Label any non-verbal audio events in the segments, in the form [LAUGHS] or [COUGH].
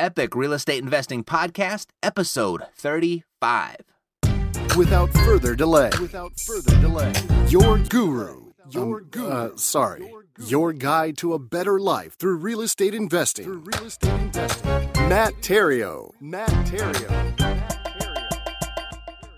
Epic Real Estate Investing Podcast, episode 35. Without further delay, without further delay, your guru, your guru, uh, sorry, your guide to a better life through real estate investing, through real estate investing. Matt Theriault, Matt Theriault.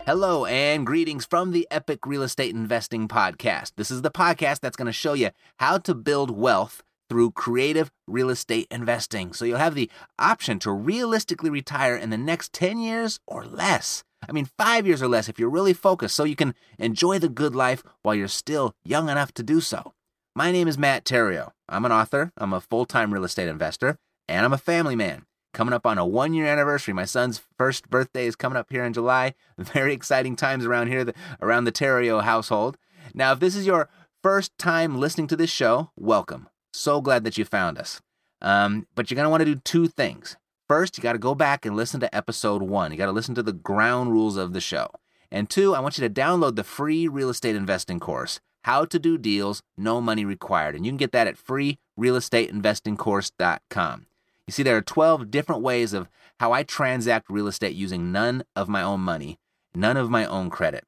Hello and greetings from the Epic Real Estate Investing Podcast. This is the podcast that's going to show you how to build wealth through creative real estate investing. So you'll have the option to realistically retire in the next 10 years or less. I mean, five years or less if you're really focused, so you can enjoy the good life while you're still young enough to do so. My name is Matt Theriault. I'm an author, I'm a full time real estate investor, and I'm a family man. Coming up on a one year anniversary. My son's first birthday is coming up here in July. [LAUGHS] Very exciting times around here, around the Theriault household. Now, if this is your first time listening to this show, welcome. So glad that you found us. Um, but you're going to want to do two things. First, you got to go back and listen to episode one. You got to listen to the ground rules of the show. And two, I want you to download the free real estate investing course, How to Do Deals, No Money Required. And you can get that at freerealestateinvestingcourse.com. You see, there are 12 different ways of how I transact real estate using none of my own money, none of my own credit.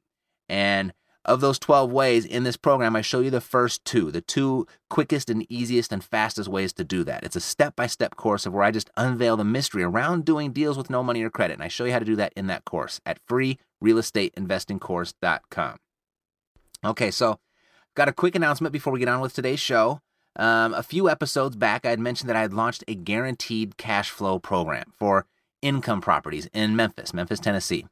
And of those 12 ways in this program, I show you the first two, the two quickest and easiest and fastest ways to do that. It's a step by step course of where I just unveil the mystery around doing deals with no money or credit. And I show you how to do that in that course at freerealestateinvestingcourse.com. Okay, so got a quick announcement before we get on with today's show. Um, a few episodes back, I had mentioned that I had launched a guaranteed cash flow program for income properties in Memphis, Memphis, Tennessee.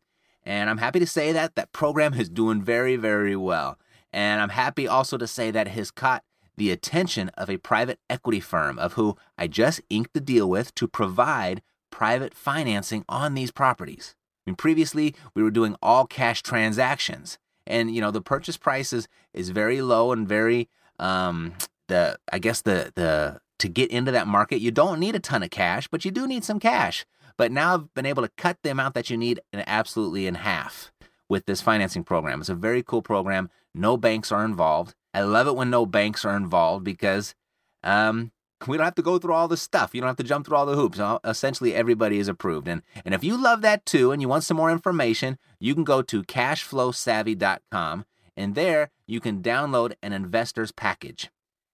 And I'm happy to say that that program is doing very, very well. And I'm happy also to say that it has caught the attention of a private equity firm of who I just inked the deal with to provide private financing on these properties. I mean, previously we were doing all cash transactions, and you know the purchase price is, is very low and very um, the I guess the the to get into that market you don't need a ton of cash, but you do need some cash. But now I've been able to cut the amount that you need in absolutely in half with this financing program. It's a very cool program. No banks are involved. I love it when no banks are involved because um, we don't have to go through all the stuff. You don't have to jump through all the hoops. Essentially, everybody is approved. And, and if you love that too and you want some more information, you can go to cashflowsavvy.com and there you can download an investor's package.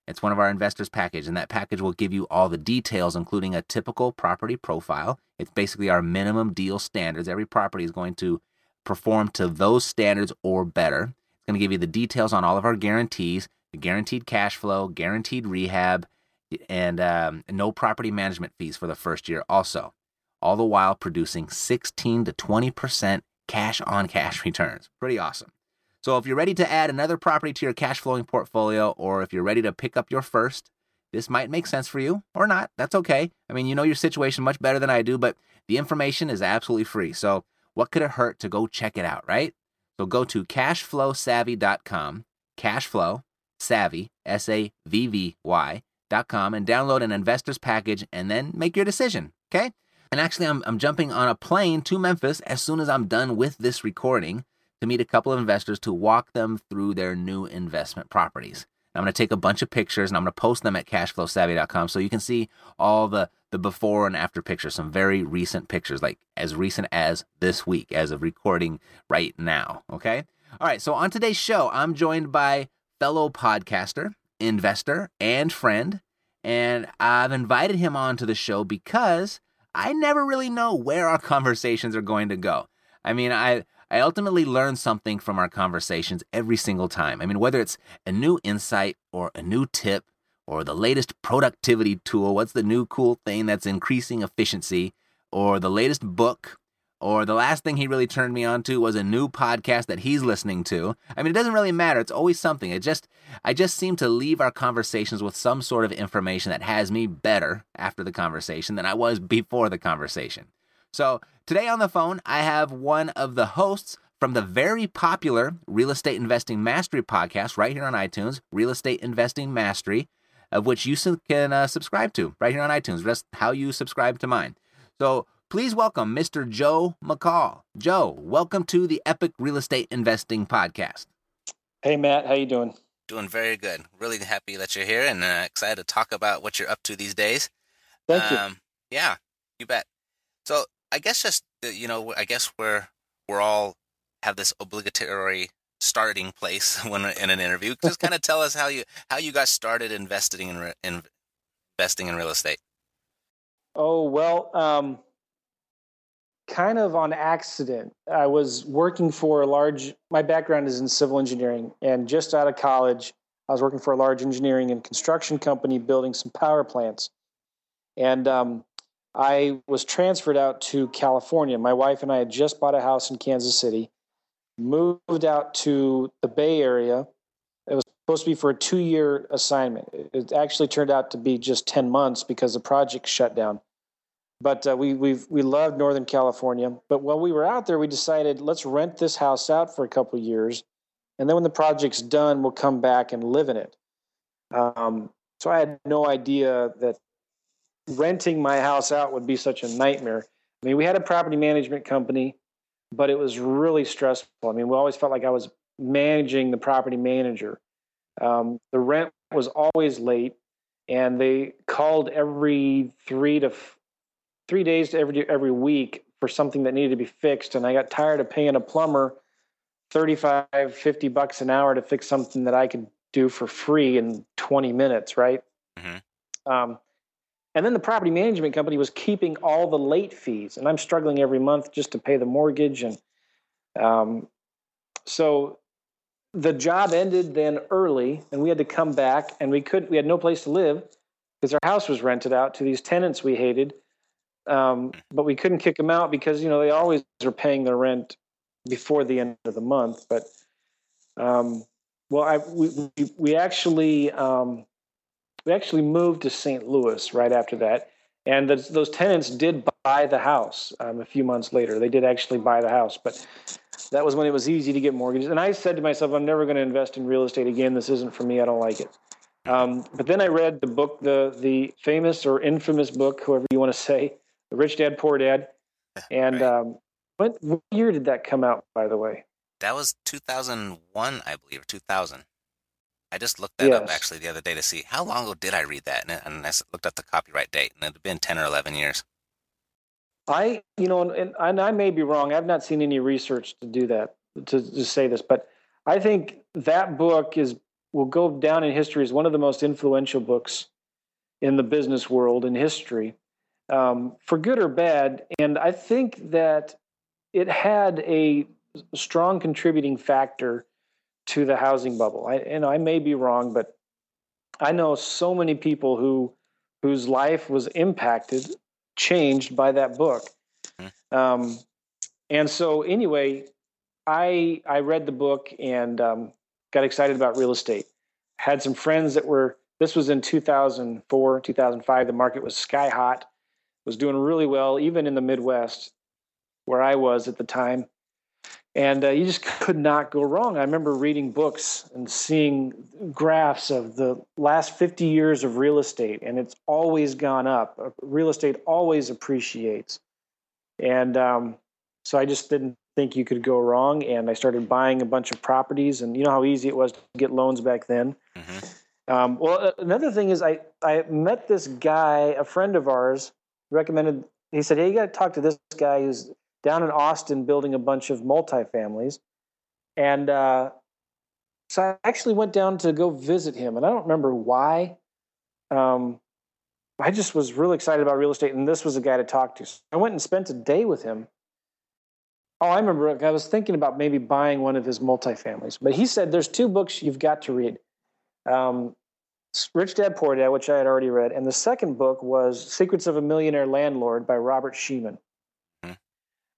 It's one of our investors package, and that package will give you all the details, including a typical property profile. It's basically our minimum deal standards. Every property is going to perform to those standards or better. It's going to give you the details on all of our guarantees, the guaranteed cash flow, guaranteed rehab, and um, no property management fees for the first year, also. All the while producing 16 to 20% cash on cash returns. Pretty awesome. So if you're ready to add another property to your cash flowing portfolio, or if you're ready to pick up your first, this might make sense for you or not. That's okay. I mean, you know your situation much better than I do, but the information is absolutely free. So what could it hurt to go check it out, right? So go to cashflowsavvy.com, cashflow savvy, S A V V Y.com, and download an investor's package and then make your decision, okay? And actually, I'm, I'm jumping on a plane to Memphis as soon as I'm done with this recording to meet a couple of investors to walk them through their new investment properties. I'm going to take a bunch of pictures and I'm going to post them at cashflowsavvy.com so you can see all the the before and after pictures, some very recent pictures, like as recent as this week, as of recording right now. Okay. All right. So on today's show, I'm joined by fellow podcaster, investor, and friend. And I've invited him onto the show because I never really know where our [LAUGHS] conversations are going to go. I mean, I I ultimately learn something from our conversations every single time. I mean, whether it's a new insight or a new tip or the latest productivity tool, what's the new cool thing that's increasing efficiency, or the latest book, or the last thing he really turned me on to was a new podcast that he's listening to. I mean, it doesn't really matter. It's always something. It just, I just seem to leave our conversations with some sort of information that has me better after the conversation than I was before the conversation. So today on the phone, I have one of the hosts from the very popular Real Estate Investing Mastery podcast right here on iTunes, Real Estate Investing Mastery, of which you can uh, subscribe to right here on iTunes. That's how you subscribe to mine. So please welcome Mr. Joe McCall. Joe, welcome to the Epic Real Estate Investing Podcast. Hey Matt, how you doing? Doing very good. Really happy that you're here and uh, excited to talk about what you're up to these days. Thank um, you. Yeah, you bet. So I guess just uh, you know, I guess we're we're all have this obligatory starting place [LAUGHS] when in an interview. [LAUGHS] Just kind of tell us how you how you got started investing in, in investing in real estate. Oh well, um, kind of on accident. I was working for a large. My background is in civil engineering, and just out of college, I was working for a large engineering and construction company building some power plants. And um, I was transferred out to California. My wife and I had just bought a house in Kansas City, moved out to the Bay Area. It was supposed to be for a two year assignment. It actually turned out to be just 10 months because the project shut down. But uh, we we we loved Northern California. But while we were out there, we decided let's rent this house out for a couple years, and then when the project's done, we'll come back and live in it. Um, so I had no idea that renting my house out would be such a nightmare. I mean, we had a property management company, but it was really stressful. I mean, we always felt like I was managing the property manager. Um, the rent was always late, and they called every three to f- three days to every every week for something that needed to be fixed. And I got tired of paying a plumber 35, 50 bucks an hour to fix something that I could do for free in 20 minutes, right? Mm-hmm. Um, and then the property management company was keeping all the late fees, and I'm struggling every month just to pay the mortgage. And um, so the job ended then early, and we had to come back, and we could we had no place to live because our house was rented out to these tenants we hated. Um, but we couldn't kick them out because you know they always are paying their rent before the end of the month. But um, well, I, we, we, we actually um, we actually moved to St. Louis right after that. And the, those tenants did buy the house um, a few months later. They did actually buy the house, but that was when it was easy to get mortgages. And I said to myself, I'm never going to invest in real estate again. This isn't for me. I don't like it. Um, but then I read the book, the the famous or infamous book, whoever you want to say, The Rich Dad Poor Dad. [LAUGHS] And right. um, what, what year did that come out, by the way? That was 2001, I believe, or 2000. I just looked that yes. up actually the other day to see how long ago did I read that, and, and I looked up the copyright date, and it had been ten or eleven years. I, you know, and, and I may be wrong. I've not seen any research to do that to, to say this, but I think that book is will go down in history as one of the most influential books in the business world in history, um, for good or bad. And I think that it had a strong contributing factor to the housing bubble. I, and I may be wrong, but I know so many people who whose life was impacted, changed by that book. Mm-hmm. Um, and so, anyway, I I read the book and um, got excited about real estate. Had some friends that were. This was in 2004, 2005. The market was sky hot, was doing really well, even in the Midwest, where I was at the time and uh, you just could not go wrong. I remember reading books and seeing graphs of the last 50 years of real estate, and it's always gone up. Uh, real estate always appreciates. And um, so I just didn't think you could go wrong. And I started buying a bunch of properties, and you know how easy it was to get loans back then. Mm-hmm. Um, well, another thing is I, I met this guy, a friend of ours, recommended, he said, Hey, you got to talk to this guy who's down in Austin building a bunch of multifamilies. And uh, so I actually went down to go visit him, and I don't remember why. Um, I just was really excited about real estate, and this was a guy to talk to. So I went and spent a day with him. Oh, I remember. I was thinking about maybe buying one of his multifamilies, but he said there's two books you've got to read. Um, Rich Dad Poor Dad, which I had already read, and the second book was Secrets of a Millionaire Landlord by Robert Shemin.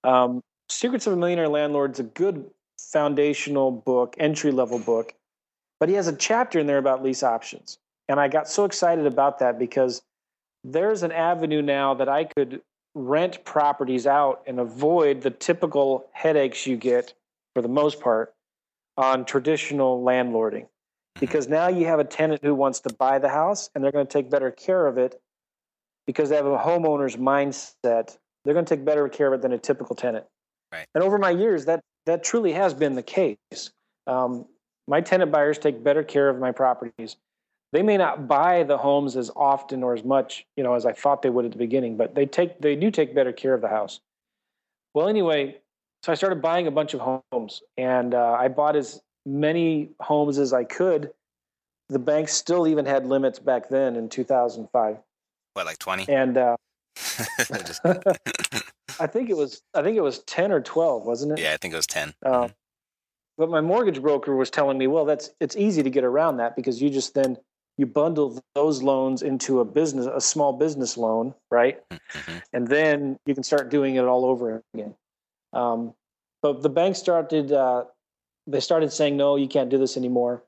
Um, Secrets of a Millionaire Landlord's a good foundational book, entry level book, but he has a chapter in there about lease options. And I got so excited about that because there's an avenue now that I could rent properties out and avoid the typical headaches you get, for the most part, on traditional landlording. Because now you have a tenant who wants to buy the house and they're going to take better care of it because they have a homeowner's mindset they're going to take better care of it than a typical tenant. Right. And over my years, that that truly has been the case. Um, my tenant buyers take better care of my properties they may not buy the homes as often or as much, you know, as I thought they would at the beginning, but they take they do take better care of the house. Well, anyway, so I started buying a bunch of homes, and uh, I bought as many homes as I could. The bank still even had limits back then in 2005. What, like 20? And uh, [LAUGHS] [LAUGHS] I think it was I think it was 10 or 12, wasn't it? Yeah, I think it was 10. Uh, but my mortgage broker was telling me, well, that's it's easy to get around that because you just then you bundle those loans into a business a small business loan, right? Mm-hmm. And then you can start doing it all over again. Um, but the bank started uh, they started saying no, you can't do this anymore,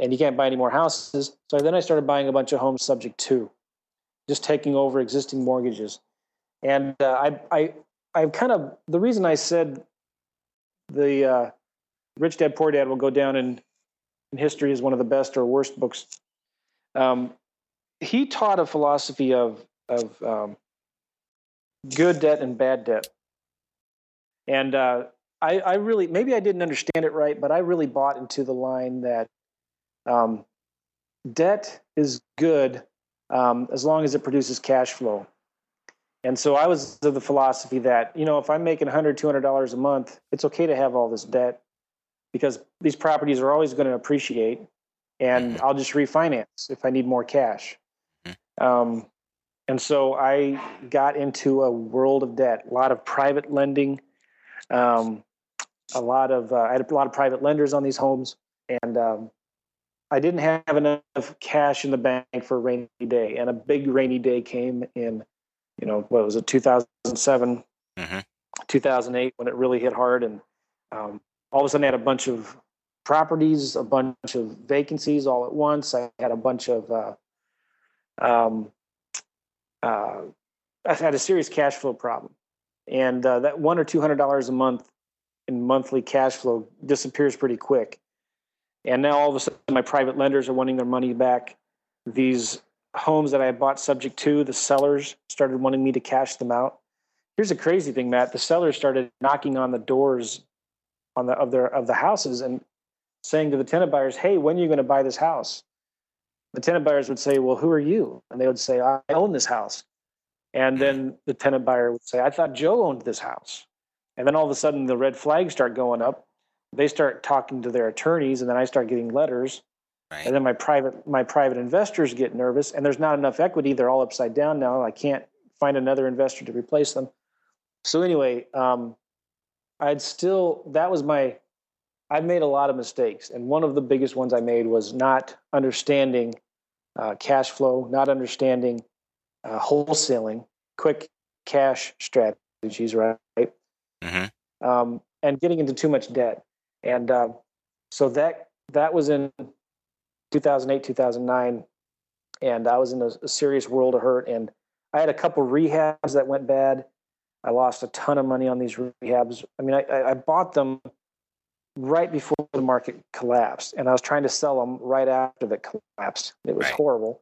and you can't buy any more houses. So then I started buying a bunch of homes subject to, just taking over existing mortgages. And uh, I I I kind of the reason I said the uh, Rich Dad Poor Dad will go down in, in history as one of the best or worst books. Um, he taught a philosophy of of um, good debt and bad debt, and uh, I, I, really maybe I didn't understand it right, but I really bought into the line that um, debt is good um, as long as it produces cash flow. And so I was of the philosophy that, you know, if I'm making $100, $200 a month, it's okay to have all this debt because these properties are always going to appreciate and mm-hmm. I'll just refinance if I need more cash. Mm-hmm. Um, and so I got into a world of debt, a lot of private lending, um, a lot of, uh, I had a lot of private lenders on these homes and um, I didn't have enough cash in the bank for a rainy day. And a big rainy day came in, you know, what was it, 2007, mm-hmm. 2008 when it really hit hard. And um, all of a sudden I had a bunch of properties, a bunch of vacancies all at once. I had a bunch of, uh, um, uh, I had a serious cash flow problem, and uh, that one or two hundred dollars a month in monthly cash flow disappears pretty quick. And now all of a sudden, my private lenders are wanting their money back. These homes that I bought subject to, the sellers started wanting me to cash them out. Here's a crazy thing, Matt. The sellers started knocking on the doors on the of their of the houses and saying to the tenant buyers, "Hey, when are you going to buy this house?" The tenant buyers would say, "Well, who are you?" And they would say, "I own this house." And then the tenant buyer would say, "I thought Joe owned this house." And then all of a sudden, the red flags start going up. They start talking to their attorneys, and then I start getting letters. Right. And then my private my private investors get nervous, and there's not enough equity. They're all upside down now. I can't find another investor to replace them. So anyway, um, I'd still that was my I've made a lot of mistakes, and one of the biggest ones I made was not understanding uh, cash flow, not understanding uh, wholesaling, quick cash strategies, right? Mm-hmm. Um, and getting into too much debt, and uh, so that that was in 2008, 2009, and I was in a, a serious world of hurt, and I had a couple rehabs that went bad. I lost a ton of money on these rehabs. I mean, I, I bought them right before the market collapsed, and I was trying to sell them right after that collapsed. It was right. horrible.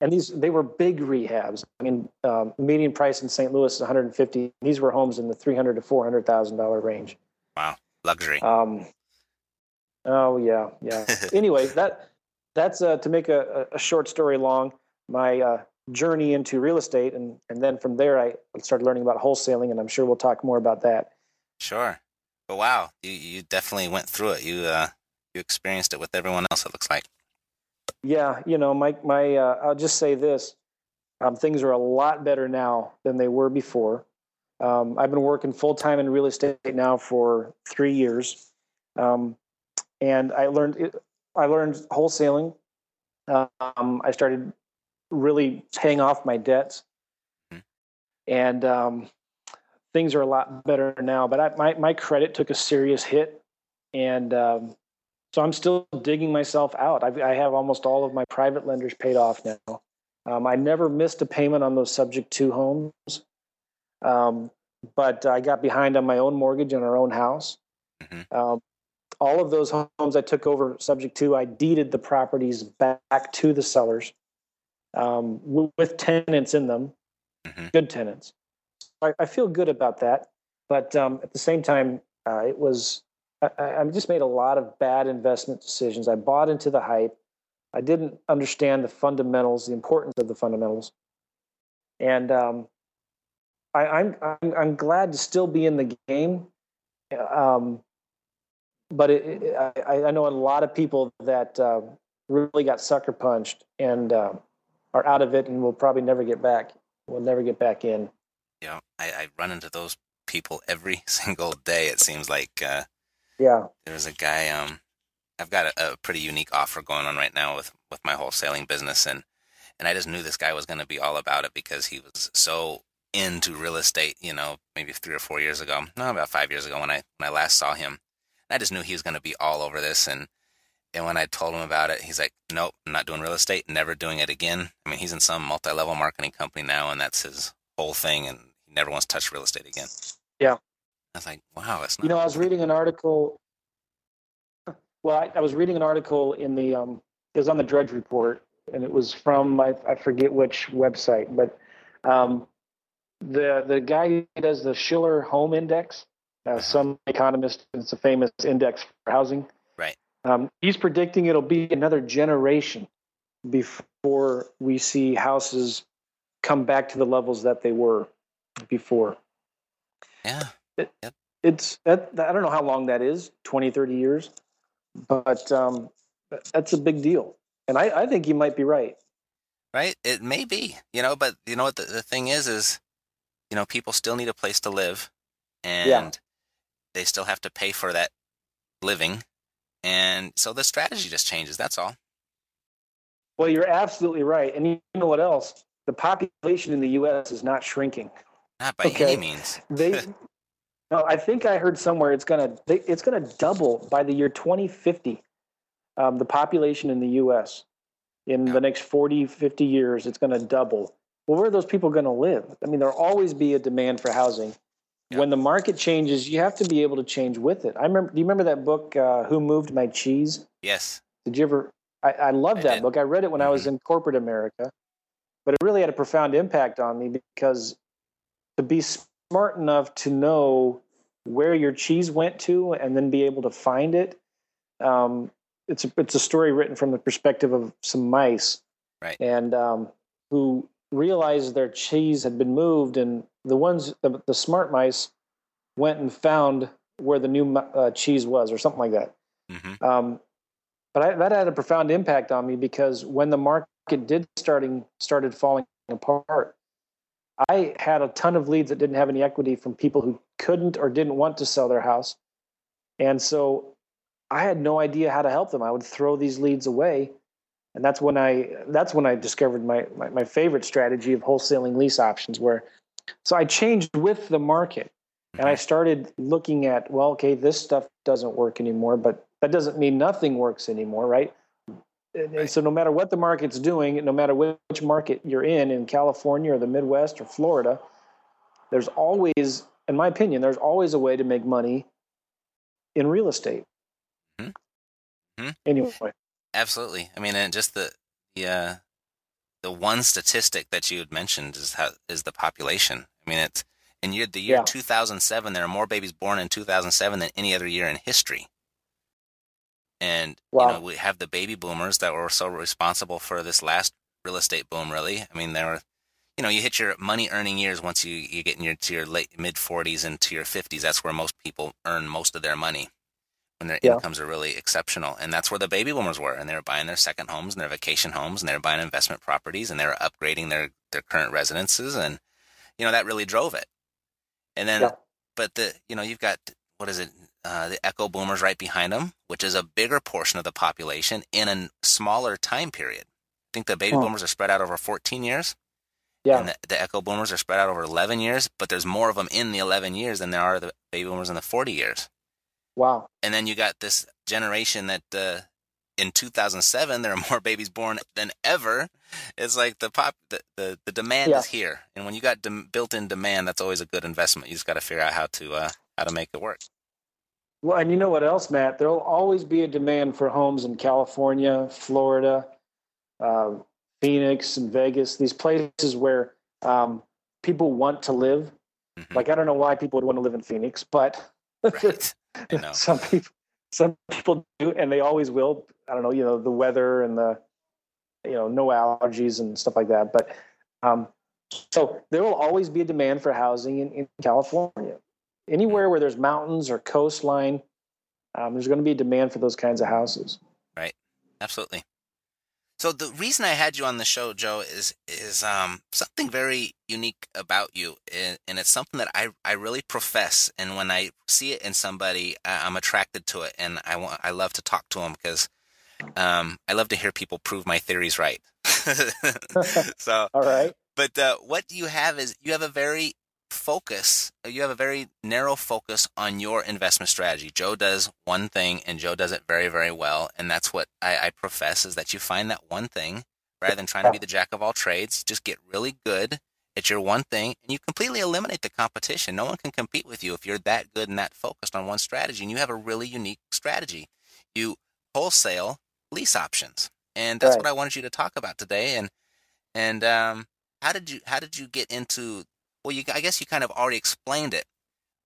And these they were big rehabs. I mean, um, median price in St. Louis is 150. These were homes in the 300 to 400 thousand dollar range. Wow, luxury. Um, oh yeah, yeah. [LAUGHS] anyway, that that's uh, to make a, a short story long. My uh, journey into real estate, and and then from there I started learning about wholesaling, and I'm sure we'll talk more about that. Sure. But wow, you you definitely went through it. You uh you experienced it with everyone else. It looks like. Yeah, you know, my my uh, I'll just say this: um, things are a lot better now than they were before. Um, I've been working full time in real estate now for three years, um, and I learned I learned wholesaling. Um, I started really paying off my debts. Mm-hmm. And um, things are a lot better now. But I, my, my credit took a serious hit. And um, so I'm still digging myself out. I've, I have almost all of my private lenders paid off now. Um, I never missed a payment on those subject to homes. Um, but I got behind on my own mortgage on our own house. Mm-hmm. Um, all of those homes I took over subject to, I deeded the properties back to the sellers um, with tenants in them, mm-hmm. good tenants. I, I, feel good about that, but um, at the same time, uh, it was I, I, just made a lot of bad investment decisions. I bought into the hype. I didn't understand the fundamentals, the importance of the fundamentals, and um, I, I'm, I'm I'm glad to still be in the game. Um, but it, it, I, I, know a lot of people that uh, really got sucker punched and uh, are out of it and will probably never get back. Will never get back in. Yeah, I, I run into those people every [LAUGHS] single day. It seems like. Uh, yeah. There's a guy. Um, I've got a, a, pretty unique offer going on right now with with my wholesaling business, and and I just knew this guy was going to be all about it because he was so into real estate. You know, maybe three or four years ago, no, about five years ago when I when I last saw him, I just knew he was going to be all over this, and and when I told him about it, he's like, "Nope, I'm not doing real estate. Never doing it again." I mean, he's in some multi-level marketing company now, and that's his whole thing, and he never wants to touch real estate again. Yeah. I was like, "Wow, it's not." You know, I was reading an article. Well, I, I was reading an article in the um, it was on the Drudge Report, and it was from I, I forget which website, but um, the the guy who does the Shiller Home Index, uh, uh-huh. some economist, it's a famous index for housing. Right. Um, he's predicting it'll be another generation before we see houses come back to the levels that they were before. Yeah. It, yep. It's that, I don't know how long that is 20, 30 years, but um, that's a big deal. And I, I think you might be right. Right. It may be, you know, but you know what the, the thing is, is, you know, people still need a place to live and yeah. they still have to pay for that living and so the strategy just changes. That's all. Well, you're absolutely right. And you know what else? The population in the U.S. is not shrinking. Not by okay? any means. [LAUGHS] they, [LAUGHS] no, I think I heard somewhere it's gonna it's gonna double by the year 2050. Um, the population in the U.S. in yeah. the next 40, 50 years, it's to double. Well, where are those people going to live? I mean, there'll always be a demand for housing. When the market changes, you have to be able to change with it. I remember. Do you remember that book, uh, "Who Moved My Cheese"? Yes. Did you ever? I, I loved that did. book. I read it when mm-hmm. I was mm-hmm. in corporate America, but it really had a profound impact on me because to be smart enough to know where your cheese went to and then be able to find it. Um, it's a, it's a story written from the perspective of some mice, right? And um, who realized their cheese had been moved, and the ones the, the smart mice went and found where the new uh, cheese was, or something like that. Mm-hmm. Um, but I, that had a profound impact on me because when the market did starting started falling apart, I had a ton of leads that didn't have any equity from people who couldn't or didn't want to sell their house, and so I had no idea how to help them. I would throw these leads away and that's when I that's when I discovered my, my, my favorite strategy of wholesaling lease options where so I changed with the market and I started looking at well okay this stuff doesn't work anymore but that doesn't mean nothing works anymore right? And, so no matter what the market's doing no matter which market you're in in California or the Midwest or Florida there's always in my opinion there's always a way to make money in real estate. Mm-hmm. Mm-hmm. anyway Absolutely. I mean, and just the the uh, the one statistic that you had mentioned is how is the population. I mean, it's in year the year yeah. 2007. There are more babies born in 2007 than any other year in history. And wow. you know, we have the baby boomers that were so responsible for this last real estate boom. Really, I mean, there were, you know, you hit your money earning years once you you get in your to your late mid 40s and to your 50s. That's where most people earn most of their money when their yeah. incomes are really exceptional. And that's where the baby boomers were. And they were buying their second homes and their vacation homes and they were buying investment properties and they were upgrading their, their current residences. And, you know, that really drove it. And then, yeah. but the, you know, you've got, what is it? Uh, the echo boomers right behind them, which is a bigger portion of the population in a smaller time period. I think the baby boomers are spread out over 14 years. Yeah. And the, the, echo boomers are spread out over 11 years, but there's more of them in the 11 years than there are the baby boomers in the 40 years. Wow. And then you got this generation that uh, in 2007 there are more babies born than ever. It's like the pop the the, the demand yeah. is here, and when you got de- built-in demand, that's always a good investment. You just got to figure out how to uh, how to make it work. Well, and you know what else, Matt? There'll always be a demand for homes in California, Florida, uh, Phoenix, and Vegas. These places where um, people want to live. Mm-hmm. Like I don't know why people would want to live in Phoenix, but right. [LAUGHS] [LAUGHS] some people some people do and they always will i don't know you know the weather and the you know, no allergies and stuff like that. But um, so there will always be a demand for housing in, in California. Anywhere where there's mountains or coastline, um, there's going to be a demand for those kinds of houses. Right. Absolutely. So the reason I had you on the show, Joe, is is um, something very unique about you, and it's something that I, I really profess. And when I see it in somebody, I'm attracted to it, and I want I love to talk to them because um, I love to hear people prove my theories right. [LAUGHS] [LAUGHS] so, all right. But uh, what you have is you have a very focus. You have a very narrow focus on your investment strategy. Joe does one thing, and Joe does it very, very well. And that's what I, I profess is that you find that one thing rather than trying to be the jack of all trades. Just get really good at your one thing, and you completely eliminate the competition. No one can compete with you if you're that good and that focused on one strategy. And you have a really unique strategy. You wholesale lease options, and that's right. what I wanted you to talk about today. And and um, how did you how did you get into well, you, I guess you kind of already explained it,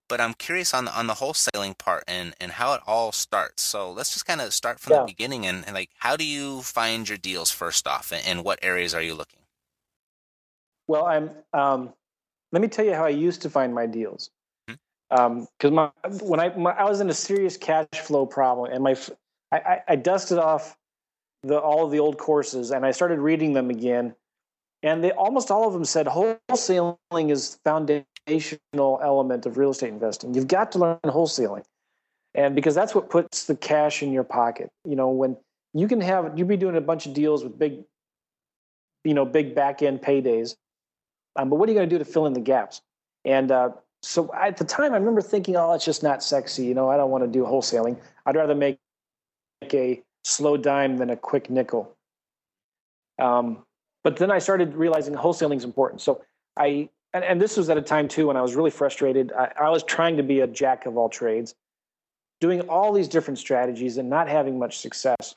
but I'm curious on the, on the wholesaling part and, and how it all starts. So let's just kind of start from yeah. the beginning and, and, like, how do you find your deals first off, and, and what areas are you looking? Well, I'm. Um, let me tell you how I used to find my deals. Because mm-hmm. um, my when I my, I was in a serious cash flow problem, and my I, I, I dusted off the all of the old courses, and I started reading them again and they almost all of them said wholesaling is foundational element of real estate investing. You've got to learn wholesaling, and because that's what puts the cash in your pocket. You know, when you can have you be doing a bunch of deals with big, you know, big back end paydays, um, but what are you going to do to fill in the gaps? And uh, so at the time, I remember thinking, oh, it's just not sexy. You know, I don't want to do wholesaling. I'd rather make a slow dime than a quick nickel. Um, but then I started realizing wholesaling is important. So I, and, and, this was at a time too when I was really frustrated. I, I was trying to be a jack of all trades, doing all these different strategies and not having much success.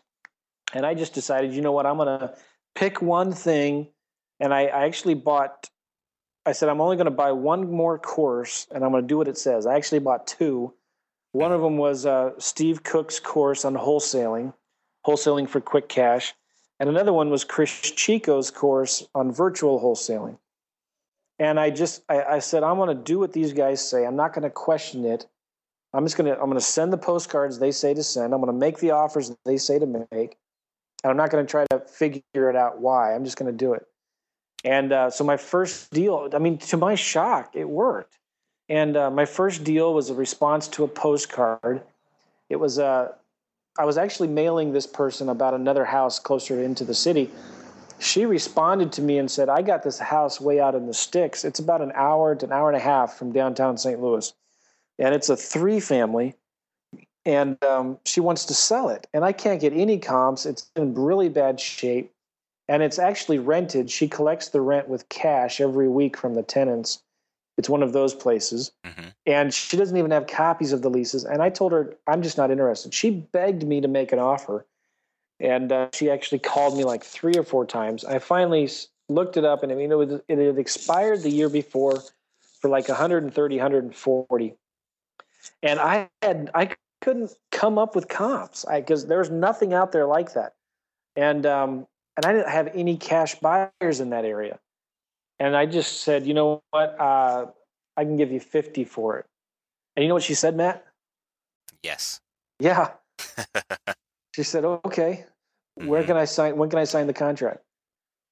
And I just decided, you know what, I'm going to pick one thing. And I, I actually bought, I said, I'm only going to buy one more course and I'm going to do what it says. I actually bought two. One of them was uh, Steve Cook's course on wholesaling, wholesaling for quick cash and another one was Chris Chico's course on virtual wholesaling. And I just I, I said I'm going to do what these guys say. I'm not going to question it. I'm just going to I'm going to send the postcards they say to send. I'm going to make the offers they say to make, and I'm not going to try to figure it out why. I'm just going to do it. And uh, so my first deal, I mean, to my shock, it worked. And uh, my first deal was a response to a postcard. It was a uh, I was actually mailing this person about another house closer into the city. She responded to me and said, I got this house way out in the sticks. It's about an hour to an hour and a half from downtown St. Louis. And it's a three family. And um, she wants to sell it. And I can't get any comps. It's in really bad shape. And it's actually rented. She collects the rent with cash every week from the tenants. It's one of those places. Mm-hmm. And she doesn't even have copies of the leases. And I told her, I'm just not interested. She begged me to make an offer. And uh, she actually called me like three or four times. I finally looked it up, and I mean, it, was, it had expired the year before for like 130, 140. And I had, I couldn't come up with comps because there's nothing out there like that. And, um, and I didn't have any cash buyers in that area. And I just said, you know what? Uh, I can give you 50 for it. And you know what she said, Matt? Yes. Yeah. [LAUGHS] she said, okay, mm-hmm. where can I sign? When can I sign the contract?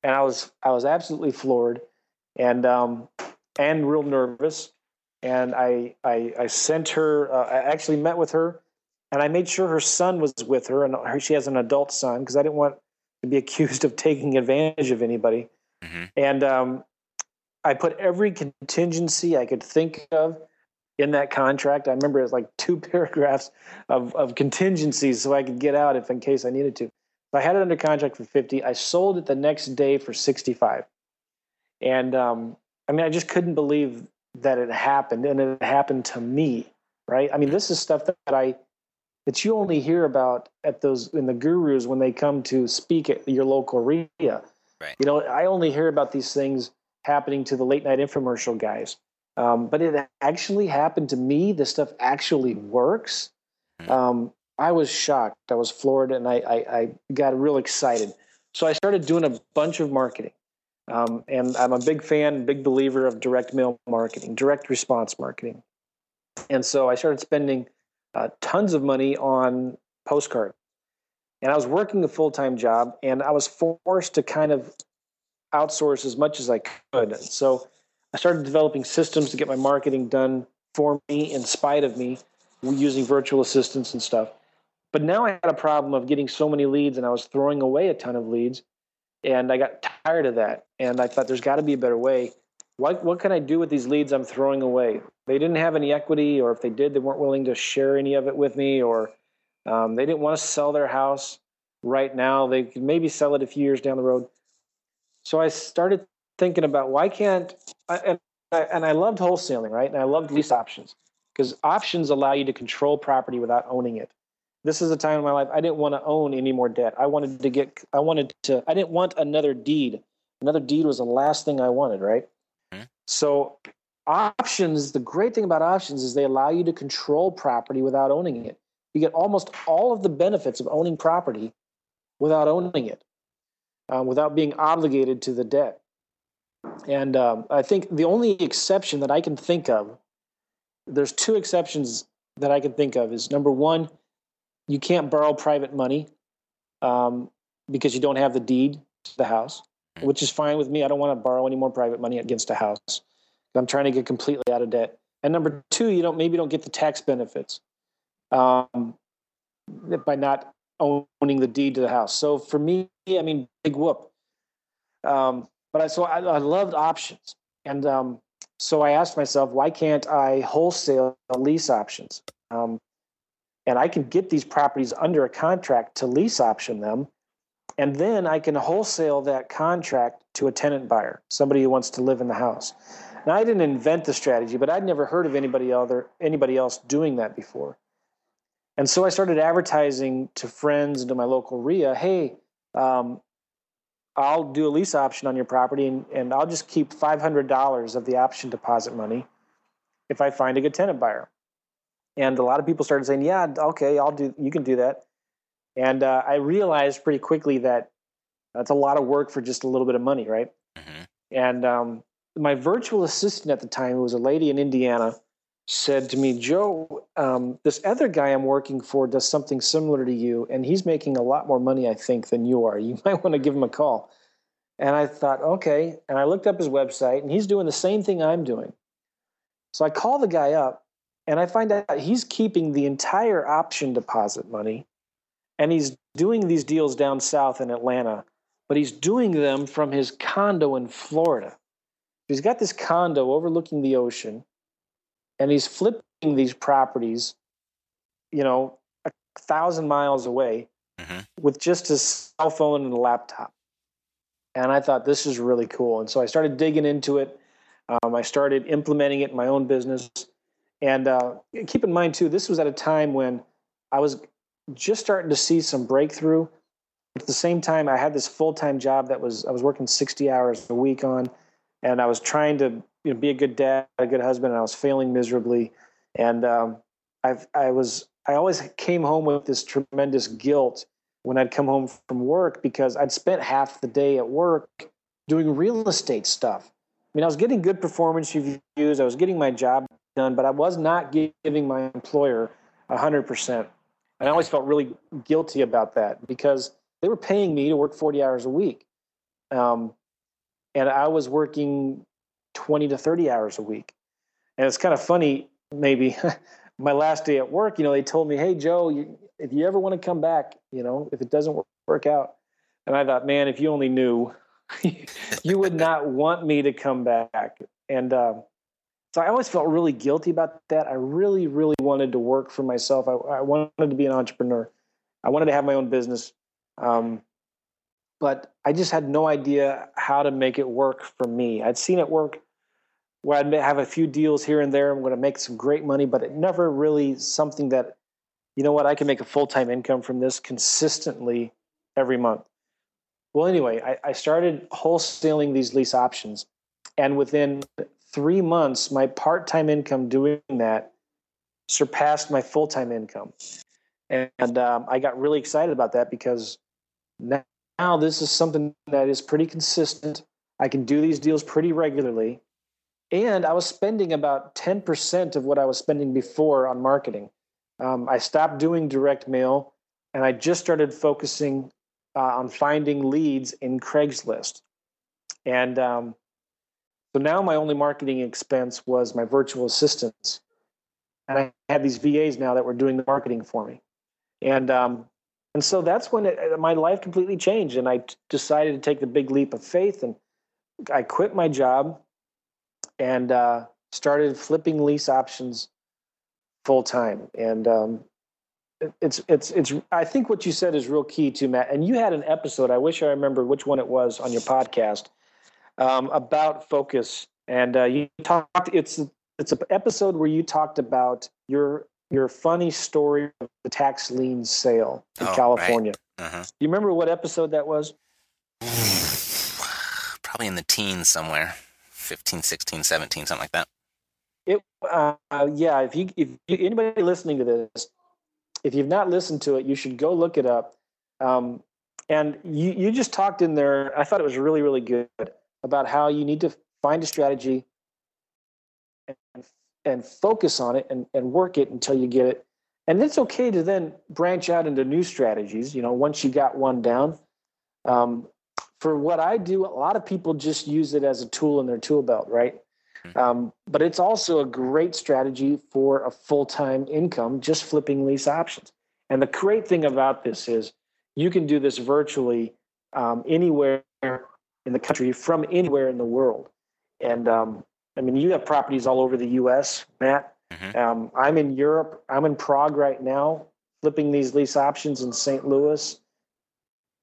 And I was, I was absolutely floored and, um, and real nervous. And I, I, I sent her, uh, I actually met with her and I made sure her son was with her and her, she has an adult son because I didn't want to be [LAUGHS] accused of taking advantage of anybody. Mm-hmm. And um, I put every contingency I could think of in that contract. I remember it was like two [LAUGHS] paragraphs of, of contingencies so I could get out if in case I needed to. So I had it under contract for 50. I sold it the next day for 65. And um, I mean, I just couldn't believe that it happened and it happened to me, right? I mean, this is stuff that I that you only hear about at those in the gurus when they come to speak at your local area. Right. You know, I only hear about these things happening to the late night infomercial guys. Um, but it actually happened to me. This stuff actually works. Hmm. Um, I was shocked. I was floored, and I, I, I, got real excited. So I started doing a bunch of marketing. Um, and I'm a big fan, big believer of direct mail marketing, direct response marketing. And so I started spending uh, tons of money on postcards. And I was working a full time job, and I was forced to kind of outsource as much as I could. So I started developing systems to get my marketing done for me in spite of me using virtual assistants and stuff. But now I had a problem of getting so many leads and I was throwing away a ton of leads. And I got tired of that. And I thought there's got to be a better way. What, what can I do with these leads I'm throwing away? They didn't have any equity, or if they did, they weren't willing to share any of it with me, or um, they didn't want to sell their house right now. They could maybe sell it a few years down the road. So I started thinking about why can't I, and I, and I loved wholesaling, right? And I loved lease options because options allow you to control property without owning it. This is a time in my life I didn't want to own any more debt. I wanted to get I wanted to I didn't want another deed. Another deed was the last thing I wanted, right? Mm-hmm. So options, the great thing about options is they allow you to control property without owning it. You get almost all of the benefits of owning property without owning it, um, without being obligated to the debt. And um, I think the only exception that I can think of, there's two exceptions that I can think of is number one, you can't borrow private money um, because you don't have the deed to the house, hmm. which is fine with me. I don't want to borrow any more private money against a house. I'm trying to get completely out of debt. And number two, you don't maybe don't get the tax benefits um, by not owning the deed to the house. So for me, I mean, big whoop. Um, but I so I, I loved options, and um, so I asked myself, why can't I wholesale lease options? Um, and I can get these properties under a contract to lease option them, and then I can wholesale that contract to a tenant buyer, somebody who wants to live in the house. Now I didn't invent the strategy, but I'd never heard of anybody other anybody else doing that before. And so I started advertising to friends and to my local REIA, hey, um, I'll do a lease option on your property and, and I'll just keep $500 of the option deposit money if I find a good tenant buyer. And a lot of people started saying, yeah, okay, I'll do, you can do that. And uh, I realized pretty quickly that that's a lot of work for just a little bit of money, right? Mm-hmm. And um, my virtual assistant at the time, who was a lady in Indiana, said to me, Joe, um, this other guy I'm working for does something similar to you, and he's making a lot more money, I think, than you are. You [LAUGHS] might want to give him a call. And I thought, okay. And I looked up his website, and he's doing the same thing I'm doing. So I call the guy up, and I find out he's keeping the entire option deposit money, and he's doing these deals down south in Atlanta, but he's doing them from his condo in Florida. He's got this condo overlooking the ocean and he's flipping these properties, you know, a thousand miles away mm-hmm. with just his cell phone and a laptop. And I thought this is really cool. And so I started digging into it. Um, I started implementing it in my own business. And uh, keep in mind, too, this was at a time when I was just starting to see some breakthrough. At the same time, I had this full time job that was I was working sixty hours a week on, and I was trying to you know be a good dad, a good husband, and I was failing miserably. And um, I've I was I always came home with this tremendous guilt when I'd come home from work because I'd spent half the day at work doing real estate stuff. I mean, I was getting good performance reviews, I was getting my job done, but I was not giving my employer a hundred percent. And I always felt really guilty about that because they were paying me to work 40 hours a week. Um, and I was working 20 to 30 hours a week. And it's kind of funny, maybe [LAUGHS] my last day at work, you know, they told me, Hey, Joe, you, if you ever want to come back, you know, if it doesn't work out. And I thought, man, if you only knew, [LAUGHS] you would not want me to come back. And um, so I always felt really guilty about that. I really, really wanted to work for myself. I, I wanted to be an entrepreneur. I wanted to have my own business. Um, but I just had no idea how to make it work for me. I'd seen it work where I'd have a few deals here and there. I'm going to make some great money, but it never really something that, you know what, I can make a full time income from this consistently every month. Well, anyway, I, I started wholesaling these lease options. And within three months, my part time income doing that surpassed my full time income. And um, I got really excited about that because now now this is something that is pretty consistent. I can do these deals pretty regularly. And I was spending about 10% of what I was spending before on marketing. Um, I stopped doing direct mail and I just started focusing uh, on finding leads in Craigslist. And um, so now my only marketing expense was my virtual assistants. And I had these VAs now that were doing the marketing for me. And um, and so that's when it, my life completely changed. And I t- decided to take the big leap of faith. And I quit my job and uh, started flipping lease options full time. And um, it's it's it's. I think what you said is real key to Matt. And you had an episode. I wish I remember which one it was on your podcast um, about focus. And uh, you talked. It's it's an episode where you talked about your your funny story of the tax lien sale in oh, California. Right. Uh-huh. Do you remember what episode that was? [SIGHS] Probably in the teens somewhere, 15, 16, 17, something like that. It, uh, yeah. If you, if you, anybody listening to this, if you've not listened to it, you should go look it up. Um, and you, you just talked in there. I thought it was really, really good about how you need to find a strategy and focus on it and, and work it until you get it. And it's okay to then branch out into new strategies, you know, once you got one down. Um, for what I do, a lot of people just use it as a tool in their tool belt, right? Hmm. Um, but it's also a great strategy for a full time income, just flipping lease options. And the great thing about this is you can do this virtually um, anywhere in the country from anywhere in the world. And um, I mean, you have properties all over the U.S., Matt. Mm-hmm. Um, I'm in Europe. I'm in Prague right now, flipping these lease options in St. Louis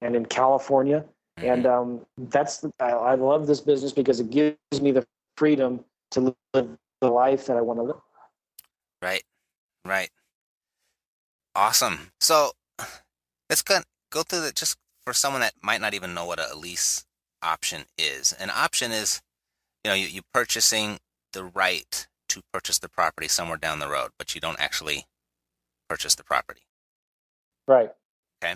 and in California. Mm-hmm. And um, that's I, I love this business because it gives me the freedom to live the life that I want to live. Right, right. Awesome. So let's go go through the just for someone that might not even know what a lease option is. An option is you know, you, you purchasing the right to purchase the property somewhere down the road, but you don't actually purchase the property. Right. Okay.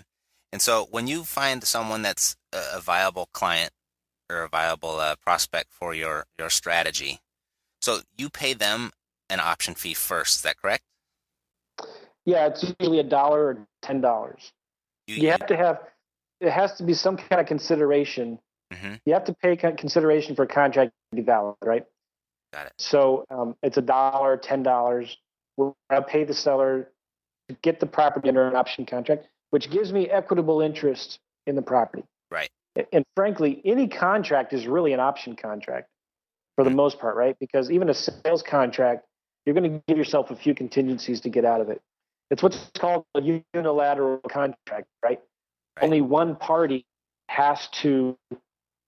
And so when you find someone that's a, a viable client or a viable uh, prospect for your, your strategy, so you pay them an option fee first. Is that correct? Yeah, it's usually a dollar or ten dollars. You, you, have to have it has to be some kind of consideration Mm-hmm. You have to pay consideration for a contract to be valid, right? Got it. So um, it's a dollar, ten dollars. I pay the seller to get the property under an option contract, which gives me equitable interest in the property. Right. And frankly, any contract is really an option contract for the mm-hmm. most part, right? Because even a sales contract, you're going to give yourself a few contingencies to get out of it. It's what's called a unilateral contract, right? right. Only one party has to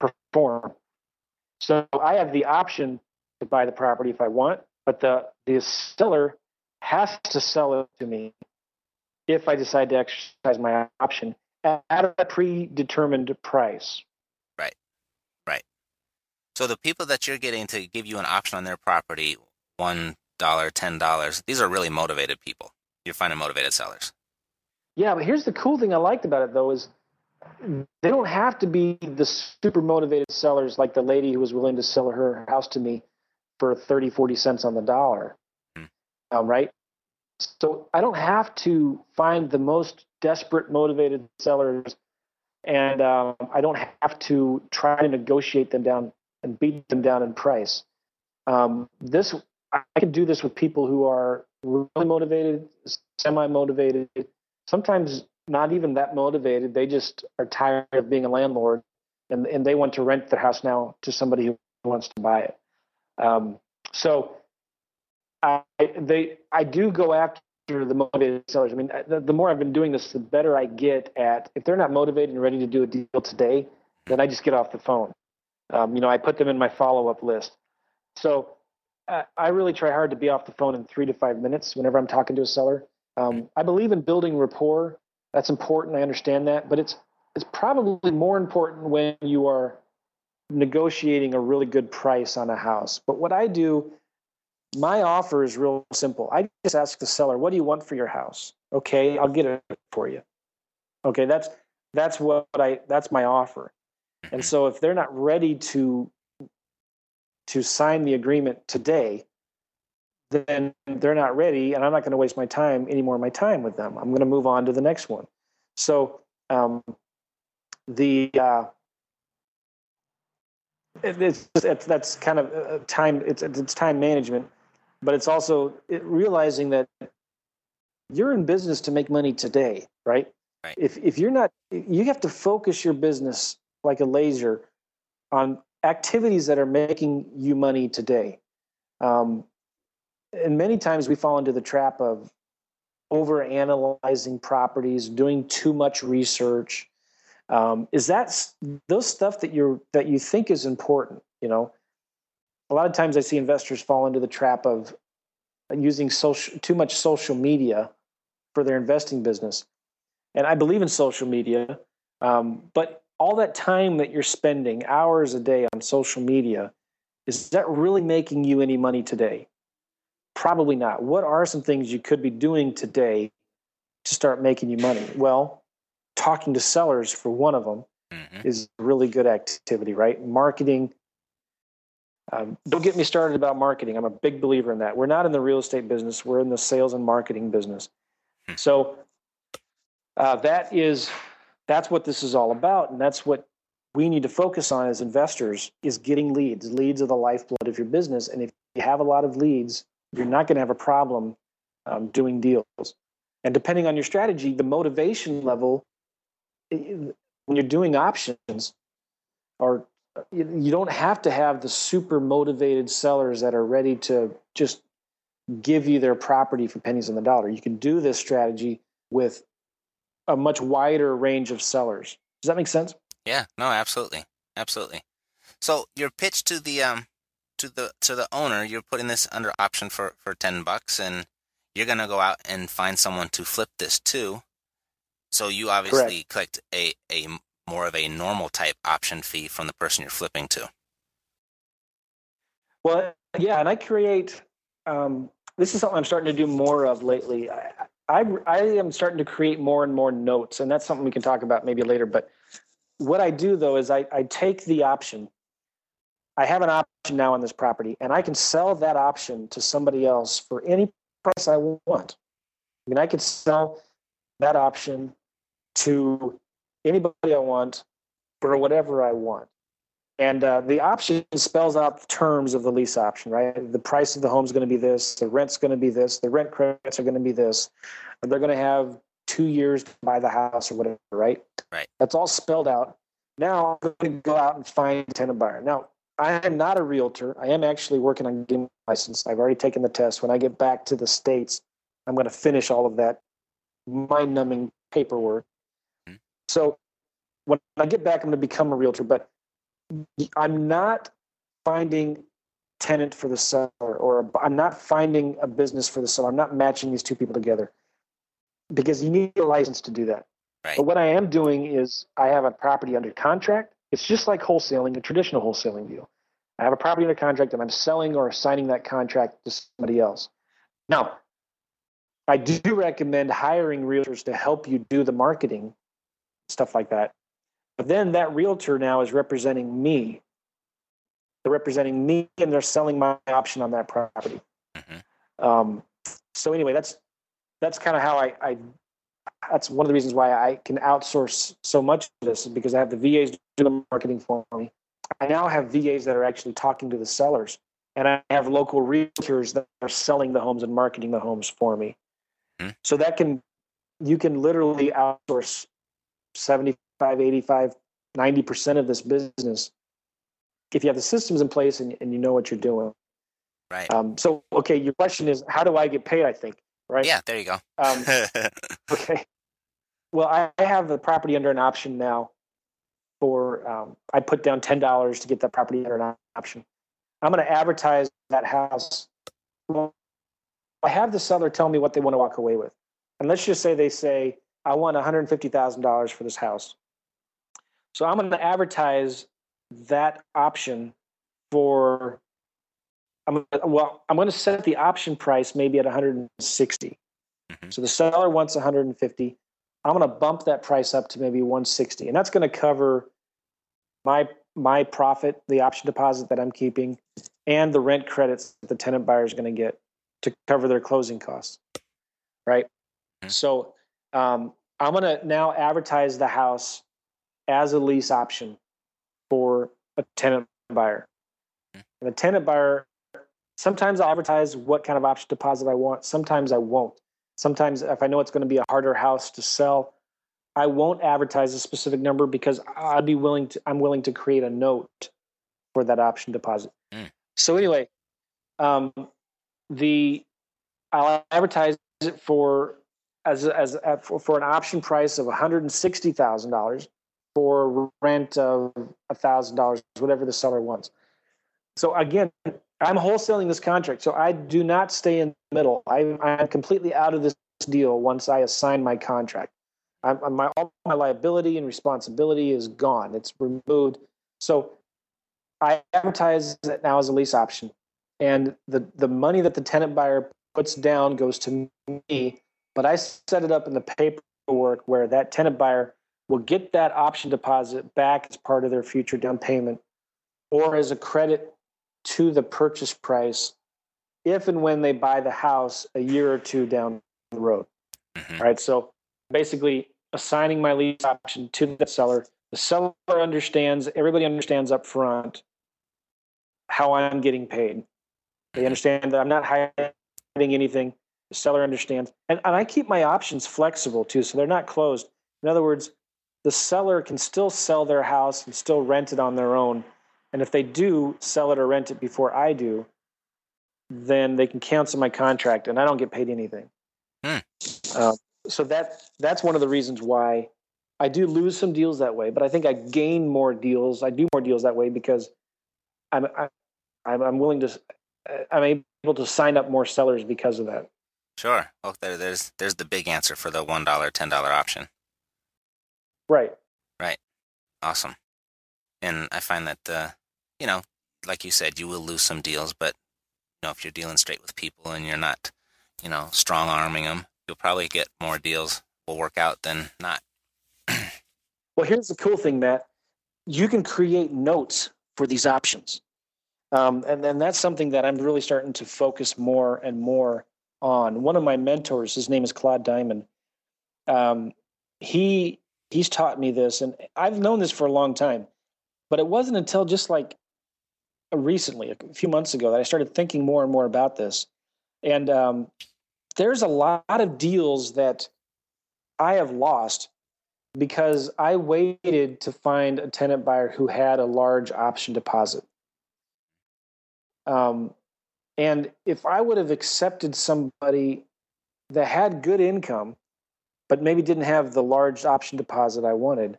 perform. So I have the option to buy the property if I want, but the, the seller has to sell it to me if I decide to exercise my option at a predetermined price. Right. Right. So the people that you're getting to give you an option on their property, one dollar, ten dollars, these are really motivated people. You're finding motivated sellers. Yeah, but here's the cool thing I liked about it though is they don't have to be the super motivated sellers like the lady who was willing to sell her house to me for 30 40 cents on the dollar. Mm. um, right? So i don't have to find the most desperate motivated sellers and um, i don't have to try to negotiate them down and beat them down in price. Um, this i can do this with people who are really motivated semi motivated sometimes not even that motivated. They just are tired of being a landlord, and and they want to rent their house now to somebody who wants to buy it. Um, so, I they I do go after the motivated sellers. I mean, the, the, more I've been doing this, the better I get at. If they're not motivated and ready to do a deal today, then I just get off the phone. Um, you know, I put them in my follow up list. So. Uh, I really try hard to be off the phone in three to five minutes whenever I'm talking to a seller. Um, I believe in building rapport that's important. I understand that, but it's it's probably more important when you are negotiating a really good price on a house. But what I do, my offer is real simple. I just ask the seller, "What do you want for your house?" Okay, I'll get it for you. Okay, that's that's what I that's my offer. And so if they're not ready to to sign the agreement today, then they're not ready, and I'm not going to waste my time anymore. my time with them. I'm going to move on to the next one. So um, the uh, it, it's, it's that's kind of uh, time. It's it's time management, but it's also it, realizing that you're in business to make money today, right? Right. If if you're not, you have to focus your business like a laser on activities that are making you money today. Um, and many times we fall into the trap of over analyzing properties, doing too much research. Um, is that those stuff that you're that you think is important? You know, a lot of times I see investors fall into the trap of using social too much social media for their investing business. And I believe in social media, um, but all that time that you're spending hours a day on social media, is that really making you any money today? Probably not. What are some things you could be doing today to start making you money? Well, talking to sellers for one of them Mhm. is really good activity, right? Marketing. Um, don't get me started about marketing. I'm a big believer in that. We're not in the real estate business. We're in the sales and marketing business. So uh, that is that's what this is all about, and that's what we need to focus on as investors is getting leads. Leads are the lifeblood of your business, and if you have a lot of leads, you're not going to have a problem um, doing deals. And depending on your strategy, the motivation level when you're doing options you, you don't have to have the super motivated sellers that are ready to just give you their property for pennies on the dollar. You can do this strategy with a much wider range of sellers. Does that make sense? Yeah, no, absolutely, absolutely. So your pitch to the um to the to the owner, you're putting this under option for for ten bucks, and you're gonna go out and find someone to flip this to. So you obviously collect a a more of a normal type option fee from the person you're flipping to. Well, yeah, and I create. Um, this is something I'm starting to do more of lately. I, I I am starting to create more and more notes, and that's something we can talk about maybe later. But what I do though is I, I take the option. I have an option now on this property, and I can sell that option to somebody else for any price I want. I mean, I could sell that option to anybody I want for whatever I want. And uh, the option spells out the terms of the lease option, right? The price of the home is going to be this, the rent's going to be this, the rent credits are going to be this. and They're going to have two years to buy the house or whatever, right? Right. That's all spelled out. Now I'm going to go out and find a tenant buyer. Now, I am not a realtor. I am actually working on getting my license. I've already taken the test. When I get back to the States, I'm going to finish all of that mind numbing paperwork. Mhm. So when I get back, I'm going to become a realtor. But I'm not finding tenant for the seller, or I'm not finding a business for the seller. I'm not matching these two people together because you need a license to do that. Right. But what I am doing is I have a property under contract. It's just like wholesaling, a traditional wholesaling deal. I have a property under contract and I'm selling or assigning that contract to somebody else. Now, I do recommend hiring realtors to help you do the marketing, stuff like that. But then that realtor now is representing me. They're representing me and they're selling my option on that property. Mhm. Um, so anyway, that's that's kind of how I, I that's one of the reasons why I can outsource so much of this is because I have the VAs do the marketing for me. I now have VAs that are actually talking to the sellers, and I have local realtors that are selling the homes and marketing the homes for me. Mhm. So that can you can literally outsource 75, 85, 90% of this business if you have the systems in place and, and you know what you're doing. Right. Um, so, okay, your question is, how do I get paid? I think, right? yeah, there you go. Um, [LAUGHS] okay. Well, I have the property under an option now. For um, I put down ten dollars to get that property under an option. I'm going to advertise that house. I have the seller tell me what they want to walk away with, and let's just say they say I want one hundred fifty thousand dollars for this house. So I'm going to advertise that option for. I'm well. I'm going to set the option price maybe at 160. Mhm. So the seller wants 150. I'm going to bump that price up to maybe 160, and that's going to cover my my profit, the option deposit that I'm keeping, and the rent credits that the tenant buyer is going to get to cover their closing costs. Right. Mm-hmm. So um, I'm going to now advertise the house as a lease option for a tenant buyer. Mm-hmm. And the tenant buyer, sometimes I'll advertise what kind of option deposit I want. Sometimes I won't. Sometimes if I know it's going to be a harder house to sell, I won't advertise a specific number because I'd be willing to. I'm willing to create a note for that option deposit. Mm. So anyway, um, the I'll advertise it for as as for, for an option price of one hundred and sixty thousand dollars for rent of thousand dollars, whatever the seller wants. So again, I'm wholesaling this contract, so I do not stay in the middle. I, I'm completely out of this deal once I assign my contract. I'm, my all my liability and responsibility is gone. It's removed. So I advertise it now as a lease option, and the the money that the tenant buyer puts down goes to me. But I set it up in the paperwork where that tenant buyer will get that option deposit back as part of their future down payment, or as a credit to the purchase price, if and when they buy the house a year or two down the road. Mm-hmm. Right. So basically assigning my lease option to the seller. The seller understands, everybody understands up front how I'm getting paid. They mm-hmm. understand that I'm not hiding anything. The seller understands. And, and I keep my options flexible too, so they're not closed. In other words, the seller can still sell their house and still rent it on their own. And if they do sell it or rent it before I do, then they can cancel my contract and I don't get paid anything. Hmm. Uh, so that that's one of the reasons why I do lose some deals that way, but I think I gain more deals. I do more deals that way because I'm I, am i am willing to I'm able to sign up more sellers because of that. Sure. Oh, there, there's there's the big answer for the one dollar, ten dollar option. Right. Right. Awesome. And I find that uh, you know, like you said, you will lose some deals, but you know, if you're dealing straight with people and you're not, you know, strong arming them, you'll probably get more deals will work out than not. well, here's the cool thing, Matt. You can create notes for these options. Um, and then that's something that I'm really starting to focus more and more on. One of my mentors, his name is Claude Diamond. Um, he he's taught me this, and I've known this for a long time, but it wasn't until just like recently, a few months ago, that I started thinking more and more about this. And um, there's a lot of deals that I have lost because I waited to find a tenant buyer who had a large option deposit. Um, and if I would have accepted somebody that had good income, but maybe didn't have the large option deposit I wanted,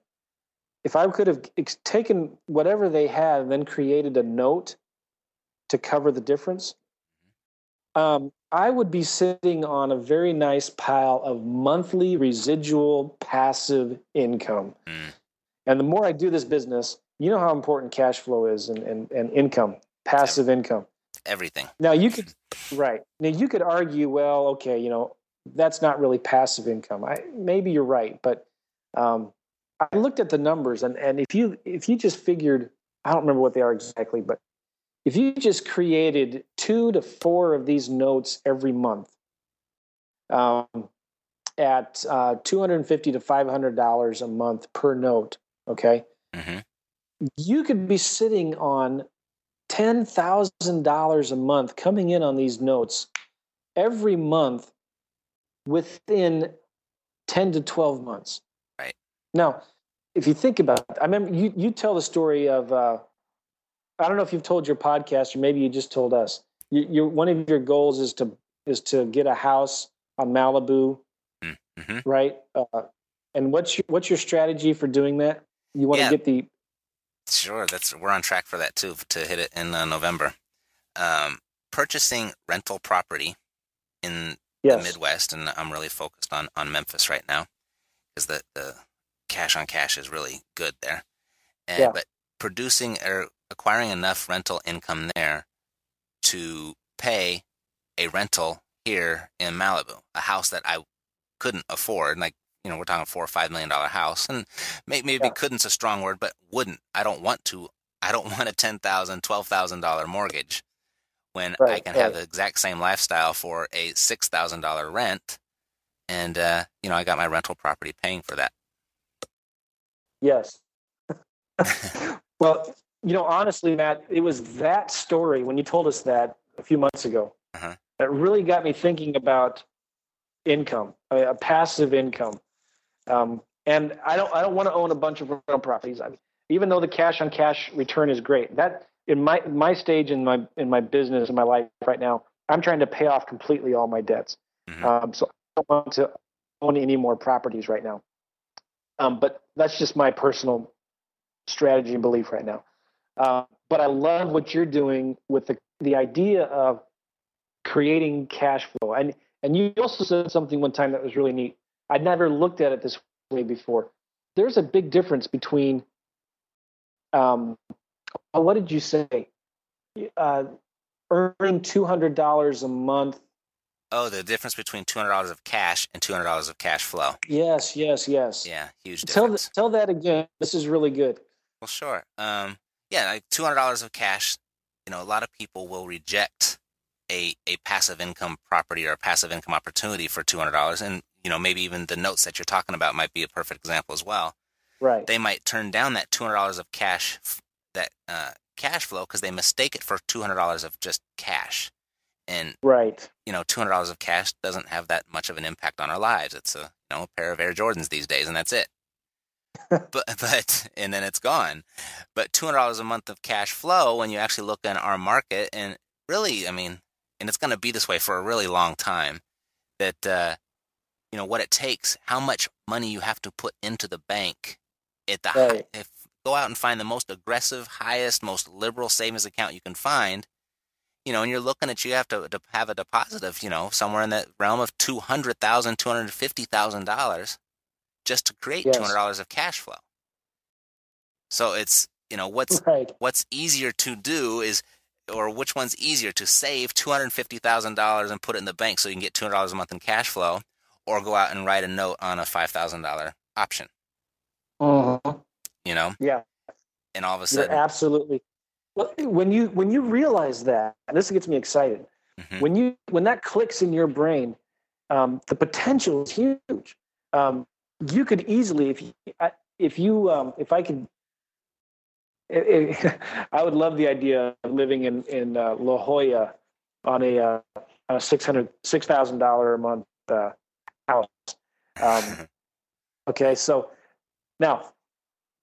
if I could have taken whatever they had and then created a note to cover the difference, um, I would be sitting on a very nice pile of monthly residual passive income. Mm. And the more I do this business, you know how important cash flow is and, and, and income, passive income. Everything. Now you could [LAUGHS] right. Now you could argue, well, okay, you know, that's not really passive income. I maybe you're right, but um, I looked at the numbers and, and if you if you just figured I don't remember what they are exactly, but if you just created two to four of these notes every month um, at uh, 250 to 500 dollars a month per note okay mm-hmm. you could be sitting on $10000 a month coming in on these notes every month within 10 to 12 months now if you think about it i remember you, you tell the story of uh, I don't know if you've told your podcast or maybe you just told us. You, one of your goals is to is to get a house on Malibu, mm-hmm. right? Uh, and what's your, what's your strategy for doing that? You want yeah. to get the sure. That's we're on track for that too to hit it in uh, November. Um, purchasing rental property in yes. the Midwest, and I'm really focused on on Memphis right now because the the cash on cash is really good there. And, yeah. But producing or acquiring enough rental income there to pay a rental here in Malibu, a house that I couldn't afford. Like, you know, we're talking four or five million dollar house, and maybe, maybe Yeah. couldn't's a strong word, but wouldn't. I don't want to. I don't [LAUGHS] want a ten thousand, twelve thousand dollar mortgage when I Right, can have the exact same lifestyle for a six thousand dollar rent, and uh, you know, I got my rental property paying for that. Yes. [LAUGHS] well, you know, honestly, Matt, it was that story when you told us that a few months ago Uh-huh. that really got me thinking about income, a, a passive income. Um, and I don't, I don't want to own a bunch of rental properties. I mean, even though the cash on cash return is great, that in my my stage in my in my business in my life right now, I'm trying to pay off completely all my debts. Mhm. Um, so I don't want to own any more properties right now. Um, but that's just my personal strategy and belief right now. Uh, but I love what you're doing with the the idea of creating cash flow. And and you also said something one time that was really neat. I'd never looked at it this way before. There's a big difference between um, what did you say? Uh, earning two hundred dollars a month. Oh, the difference between two hundred dollars of cash and two hundred dollars of cash flow. Yes, yes, yes. Yeah, huge Tell difference. tell that again. This is really good. Well, sure. Um, yeah, like two hundred dollars of cash. You know, a lot of people will reject a a passive income property or a passive income opportunity for two hundred dollars, and you know, maybe even the notes that you're talking about might be a perfect example as well. Right. They might turn down that two hundred dollars of cash, that uh, cash flow, because they mistake it for two hundred dollars of just cash, and right. you know, two hundred dollars of cash doesn't have that much of an impact on our lives. It's a you know a pair of Air Jordans these days, and that's it. [LAUGHS] but but and then it's gone. But two hundred dollars a month of cash flow when you actually look in our market, and really, I mean, and it's going to be this way for a really long time. That uh, you know what it takes, how much money you have to put into the bank at the high, if go out and find the most aggressive, highest, most liberal savings account you can find you know, and you're looking at you have to, to have a deposit of, you know, somewhere in the realm of two hundred thousand, two hundred fifty thousand dollars, just to create Yes. two hundred dollars of cash flow. So it's you know what's Right. what's easier to do is, or which one's easier to save two hundred fifty thousand dollars and put it in the bank so you can get two hundred dollars a month in cash flow, or go out and write a note on a five thousand dollar option. Mhm. You know, Yeah. and all of a You're sudden, absolutely. Well, when you when you realize that, and this gets me excited. Mhm. When you when that clicks in your brain, um, the potential is huge. Um, you could easily, if you, I- if you um, if I could, i i [LAUGHS] I would love the idea of living in in uh, La Jolla on a, uh, a six hundred six thousand dollar a month uh, house. Um, [LAUGHS] okay, so now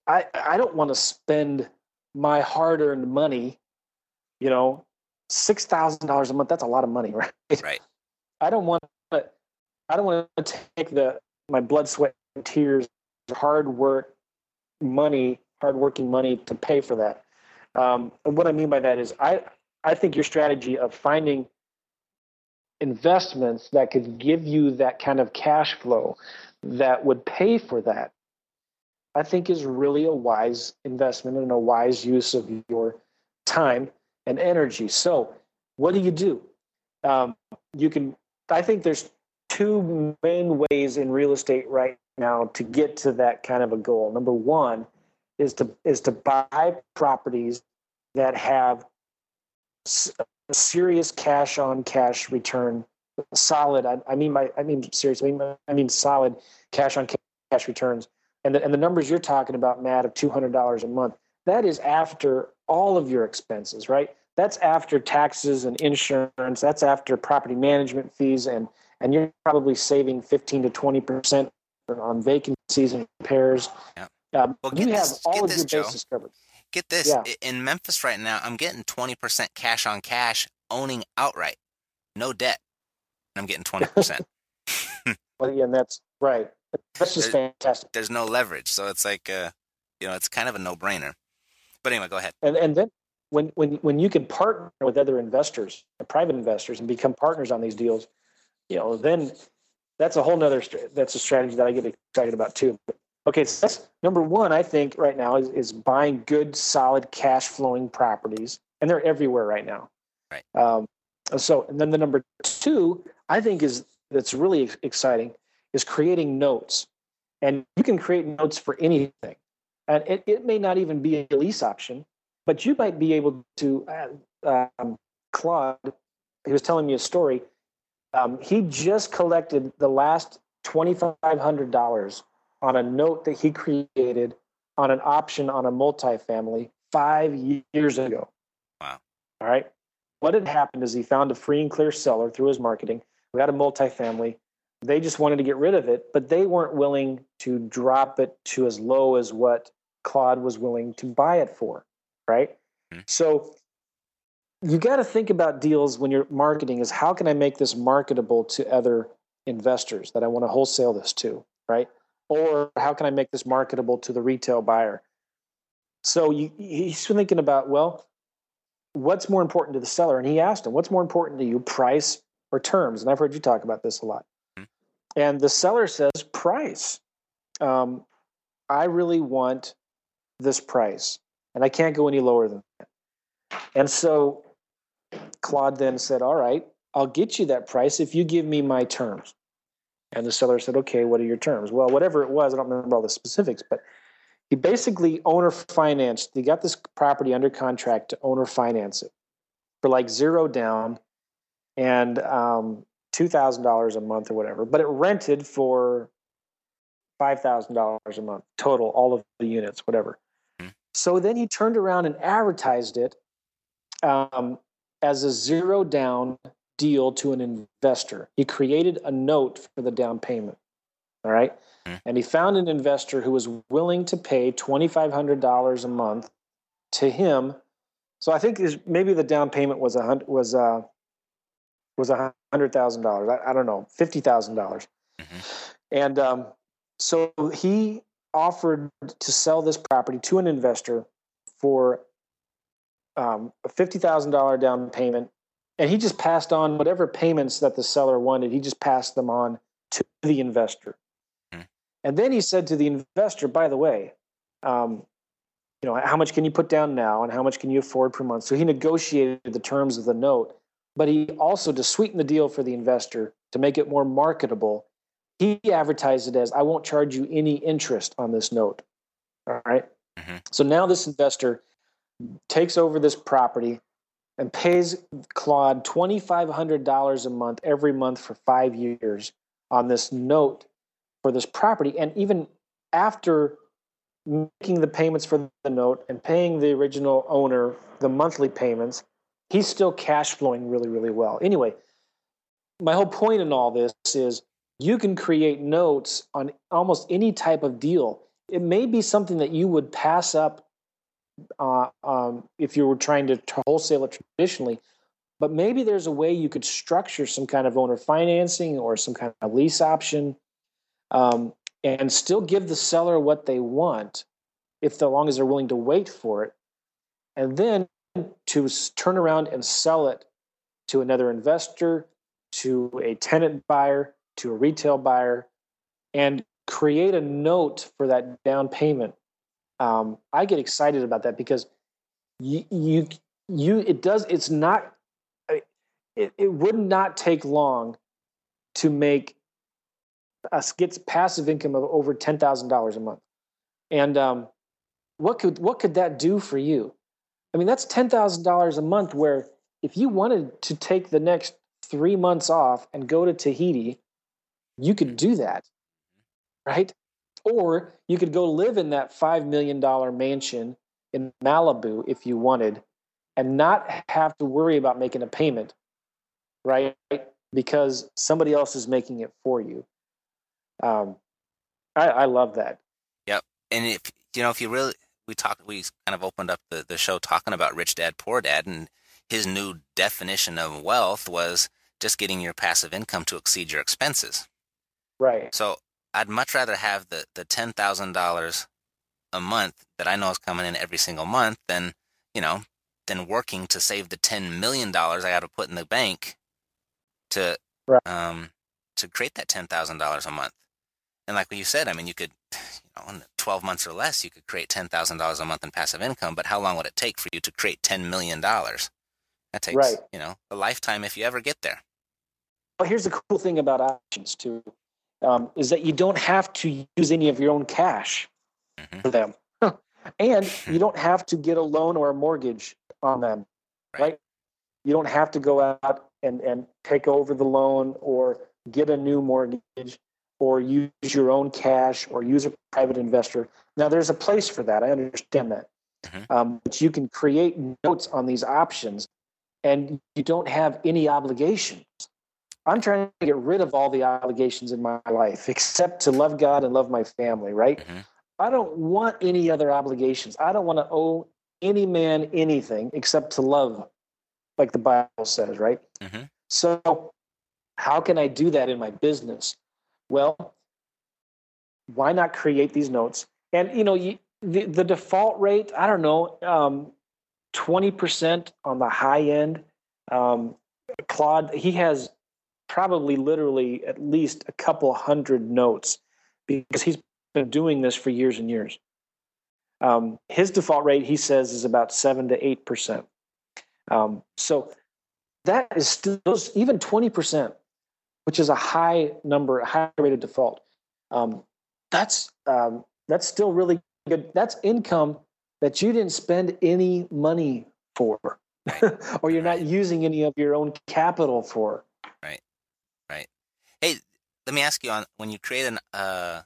I I don't want to spend my hard earned money, you know, six thousand dollars a month. That's a lot of money, [LAUGHS] right? Right. I don't want to. I don't want to take the my blood, sweat, and tears, hard work, money, hard working money to pay for that. Um, and what I mean by that is, I I think your strategy of finding investments that could give you that kind of cash flow that would pay for that I think is really a wise investment and a wise use of your time and energy. So, what do you do? Um, you can. I think there's two main ways in real estate right now to get to that kind of a goal. Number one is to is to buy properties that have serious cash on cash return. Solid. I, I mean, my I mean serious. I mean, I mean solid cash on cash returns and the, and the numbers you're talking about, Matt, of two hundred dollars a month, that is after all of your expenses, right? That's after taxes and insurance. That's after property management fees, and and you're probably saving fifteen to twenty percent on vacancies and repairs. Yeah. Um, Well, you get have this- all of this, your Joe. bases covered. Get this Yeah. in Memphis right now, I'm getting 20% cash on cash owning outright, no debt. And I'm getting 20%. [LAUGHS] Well, yeah, and that's right. That's just fantastic. There's no leverage, so it's like, uh, you know, it's kind of a no-brainer. But anyway, go ahead. And and then when when when you can partner with other investors, private investors, and become partners on these deals, you know, then that's a whole nother that's a strategy that I get excited about too. Okay, so that's number one. I think right now is is buying good, solid, cash flowing properties, and they're everywhere right now. Right. Um, so, and then the number two, I think is that's really exciting is creating notes. And you can create notes for anything. And it, it may not even be a lease option, but you might be able to. Uh, um, Claude, he was telling me a story. Um, he just collected the last $2,500 on a note that he created on an option on a multifamily five years ago. Wow. All right. What had happened is he found a free and clear seller through his marketing. We had a multifamily. They just wanted to get rid of it, but they weren't willing to drop it to as low as what Claude was willing to buy it for. Right. Mm-hmm. So you got to think about deals when you're marketing is how can I make this marketable to other investors that I want to wholesale this to, right? Or how can I make this marketable to the retail buyer? So you, he's thinking about, well, what's more important to the seller? And he asked him, what's more important to you, price or terms? And I've heard you talk about this a lot. And the seller says, price. Um, I really want this price, and I can't go any lower than that. And so Claude then said, All right, I'll get you that price if you give me my terms. And the seller said, Okay, what are your terms? Well, whatever it was, I don't remember all the specifics, but he basically owner financed, he got this property under contract to owner finance it for like zero down and um, $2,000 a month or whatever, but it rented for $5,000 a month total, all of the units, whatever. Mm-hmm. So then he turned around and advertised it um, as a zero down deal to an investor. He created a note for the down payment. All right. Mm-hmm. And he found an investor who was willing to pay $2,500 a month to him. So I think maybe the down payment was a hundred, was uh was a hundred thousand dollars. I, I, don't know, fifty thousand dollars. Mm-hmm. And um, so he offered to sell this property to an investor for um, a fifty thousand dollar down payment, and he just passed on whatever payments that the seller wanted. He just passed them on to the investor, mm. and then he said to the investor, "By the way, um, you know how much can you put down now, and how much can you afford per month?" So he negotiated the terms of the note, but he also to sweeten the deal for the investor to make it more marketable. He advertised it as, "I won't charge you any interest on this note." All right? mm-hmm. So now this investor takes over this property and pays Claude $2,500 a month every month for five years on this note for this property. And even after making the payments for the note and paying the original owner the monthly payments, he's still cash flowing really, really well. Anyway, my whole point in all this is you can create notes on almost any type of deal. It may be something that you would pass up uh, um, if you were trying to, wholesale it traditionally. But maybe there's a way you could structure some kind of owner financing or some kind of lease option um, and still give the seller what they want, if so long as they're willing to wait for it. And then to turn around and sell it to another investor, to a tenant buyer, to a retail buyer, and create a note for that down payment um, I get excited about that because you you you it does it's not it, it would not take long to make us get passive income of over ten thousand dollars a month, and um, what could what could that do for you? I mean, that's ten thousand dollars a month. Where if you wanted to take the next three months off and go to Tahiti, you could do that, right? Or you could go live in that $5 million mansion in Malibu if you wanted and not have to worry about making a payment, right? Because somebody else is making it for you. Um, I, I love that. Yep. And if, you know, if you really, we talked, we kind of opened up the, the show talking about rich dad, poor dad, and his new definition of wealth was just getting your passive income to exceed your expenses. Right. So I'd much rather have the, the ten thousand dollars a month that I know is coming in every single month than, you know, than working to save the ten million dollars I got to put in the bank to right. um to create that ten thousand dollars a month. And like what you said, I mean, you could, [SIGHS] you know, in twelve months or less, you could create ten thousand dollars a month in passive income. But how long would it take for you to create ten million dollars? That takes, right. you know, a lifetime if you ever get there. Well, here's the cool thing about options too um, is that you don't have to use any of your own cash Mhm. for them, [LAUGHS] and [LAUGHS] you don't have to get a loan or a mortgage on them, Right. right? You don't have to go out and and take over the loan or get a new mortgage or use your own cash or use a private investor. Now, there's a place for that. I understand that. Mhm. Um, but you can create notes on these options and you don't have any obligations. I'm trying to get rid of all the obligations in my life except to love God and love my family, right? Mhm. I don't want any other obligations. I don't want to owe any man anything except to love, like the Bible says, right? Mhm. So, how can I do that in my business? Well, why not create these notes? And you know, you, the the default rate, I don't know, um, twenty percent on the high end. Um, Claude, he has probably literally at least a couple hundred notes because he's been doing this for years and years. Um, his default rate, he says, is about seven to eight percent. Um, so that is still even twenty percent, which is a high number, a high rate of default. Um, that's um, that's still really good. That's income that you didn't spend any money for, [LAUGHS] or you're not using any of your own capital for. Right, right. Hey, let me ask you on when you create an uh,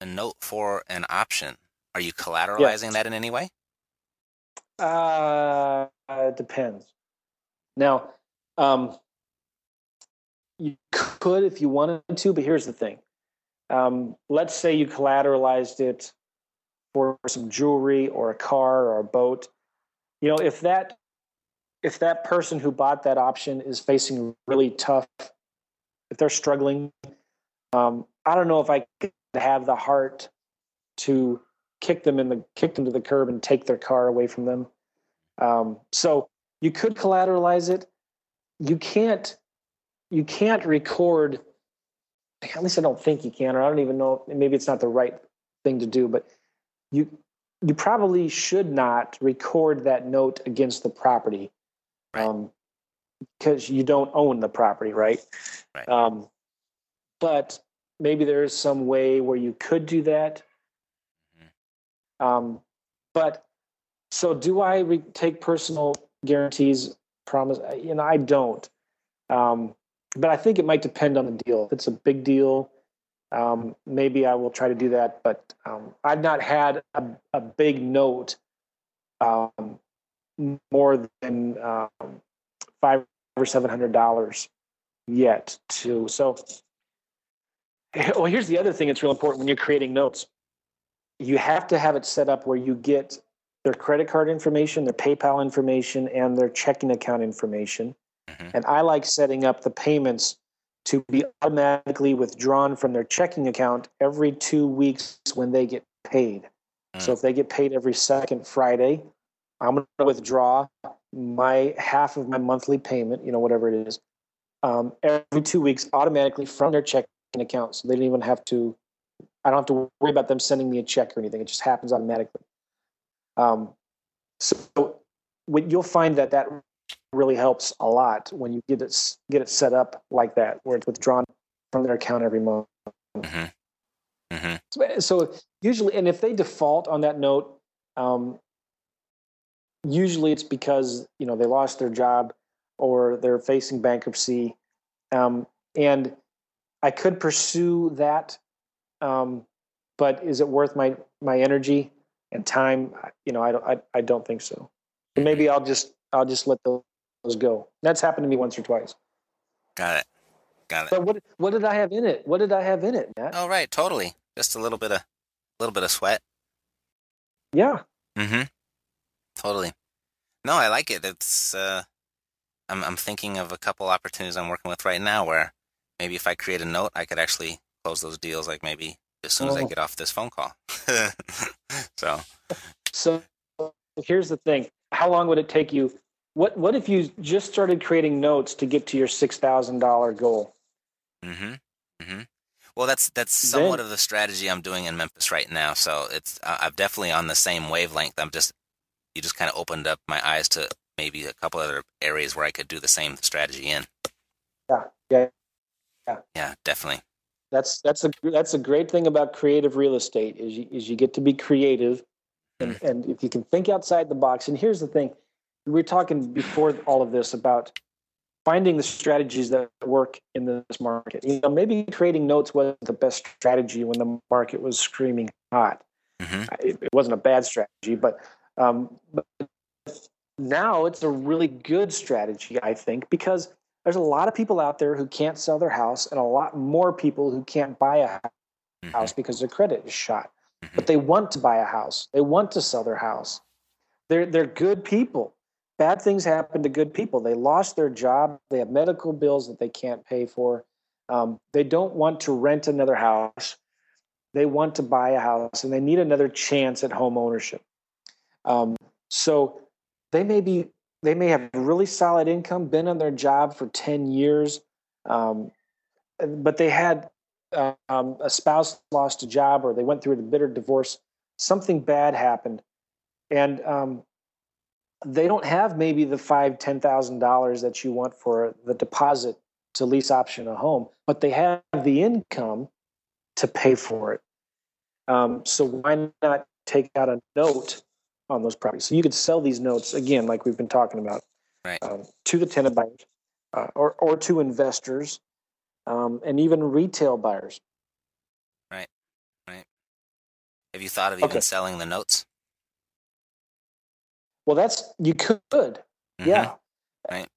a note for an option, are you collateralizing that in any way? Uh, it depends. Now, um, you could if you wanted to, but here's the thing. Um, let's say you collateralized it for some jewelry or a car or a boat. You know, if that if that person who bought that option is facing really tough, if they're struggling, um, I don't know if I could have the heart to kick them in the kick them to the curb and take their car away from them. Um, so you could collateralize it. You can't. You can't record. At least I don't think you can, or I don't even know. Maybe it's not the right thing to do, but you you probably should not record that note against the property, Right. um, because you don't own the property, right? Right. Um, but maybe there is some way where you could do that. Um, but so do I re- take personal guarantees? Promise, uh, you know, I don't. Um, but I think it might depend on the deal. If it's a big deal, um, maybe I will try to do that. But um, I've not had a, a big note um, more than um, five or seven hundred dollars yet. To so. [LAUGHS] Well, here's the other thing that's real important when you're creating notes. You have to have it set up where you get their credit card information, their PayPal information, and their checking account information. Mhm. And I like setting up the payments to be automatically withdrawn from their checking account every two weeks when they get paid. So Mm. if they get paid every second Friday, I'm going to withdraw my half of my monthly payment, you know, whatever it is, um, every two weeks automatically from their checking account. So they don't even have to, I don't have to worry about them sending me a check or anything. It just happens automatically. Um, so what you'll find that that really helps a lot when you get it get it set up like that, where it's withdrawn from their account every month. hmm hmm So- So usually, and if they default on that note, um, usually it's because you know they lost their job or they're facing bankruptcy, um, and I could pursue that, um, but is it worth my my energy and time? You know, I don't I, I don't think so. So maybe I'll just I'll just let those go. That's happened to me once or twice. Got it. Got it. But what what did I have in it? What did I have in it, Matt? Oh, right. Totally. Just a little bit of, a little bit of sweat. Yeah. Mm-hmm. Totally. No, I like it. It's. Uh, I'm I'm thinking of a couple opportunities I'm working with right now where maybe if I create a note, I could actually close those deals. Like maybe as soon as I Oh. get off this phone call. [LAUGHS] so So here's the thing. How long would it take you? What what if you just started creating notes to get to your six thousand dollar goal? Mm-hmm. Mm-hmm. Well, that's that's Then- somewhat of the strategy I'm doing in Memphis right now. So it's uh, I'm definitely on the same wavelength. I'm just you just kind of opened up my eyes to maybe a couple other areas where I could do the same strategy in. Yeah, yeah, Yeah, definitely. That's that's a that's a great thing about creative real estate is you, is you get to be creative, and Mm-hmm. and if you can think outside the box. And here's the thing, we were talking before all of this about finding the strategies that work in this market. You know, maybe creating notes wasn't the best strategy when the market was screaming hot. Mhm. It, it wasn't a bad strategy, but, um, but now it's a really good strategy, I think, because there's a lot of people out there who can't sell their house, and a lot more people who can't buy a house because their credit is shot. Mhm. But they want to buy a house. They want to sell their house. They're they're good people. Bad things happen to good people. They lost their job. They have medical bills that they can't pay for. Um, they don't want to rent another house. They want to buy a house, and they need another chance at home ownership. Um, so they may be they may have really solid income, been on their job for ten years, um, but they had um, a spouse lost a job or they went through a bitter divorce, something bad happened, and um, they don't have maybe the five ten thousand dollars that you want for the deposit to lease option a home, but they have the income to pay for it. Um, so why not take out a note on those properties? So you could sell these notes again, like we've been talking about, Right. um, to the tenant buyers uh, or or to investors um, and even retail buyers. Right, right. Have you thought of even Okay. selling the notes? Well, that's you could, Mhm. yeah. Right.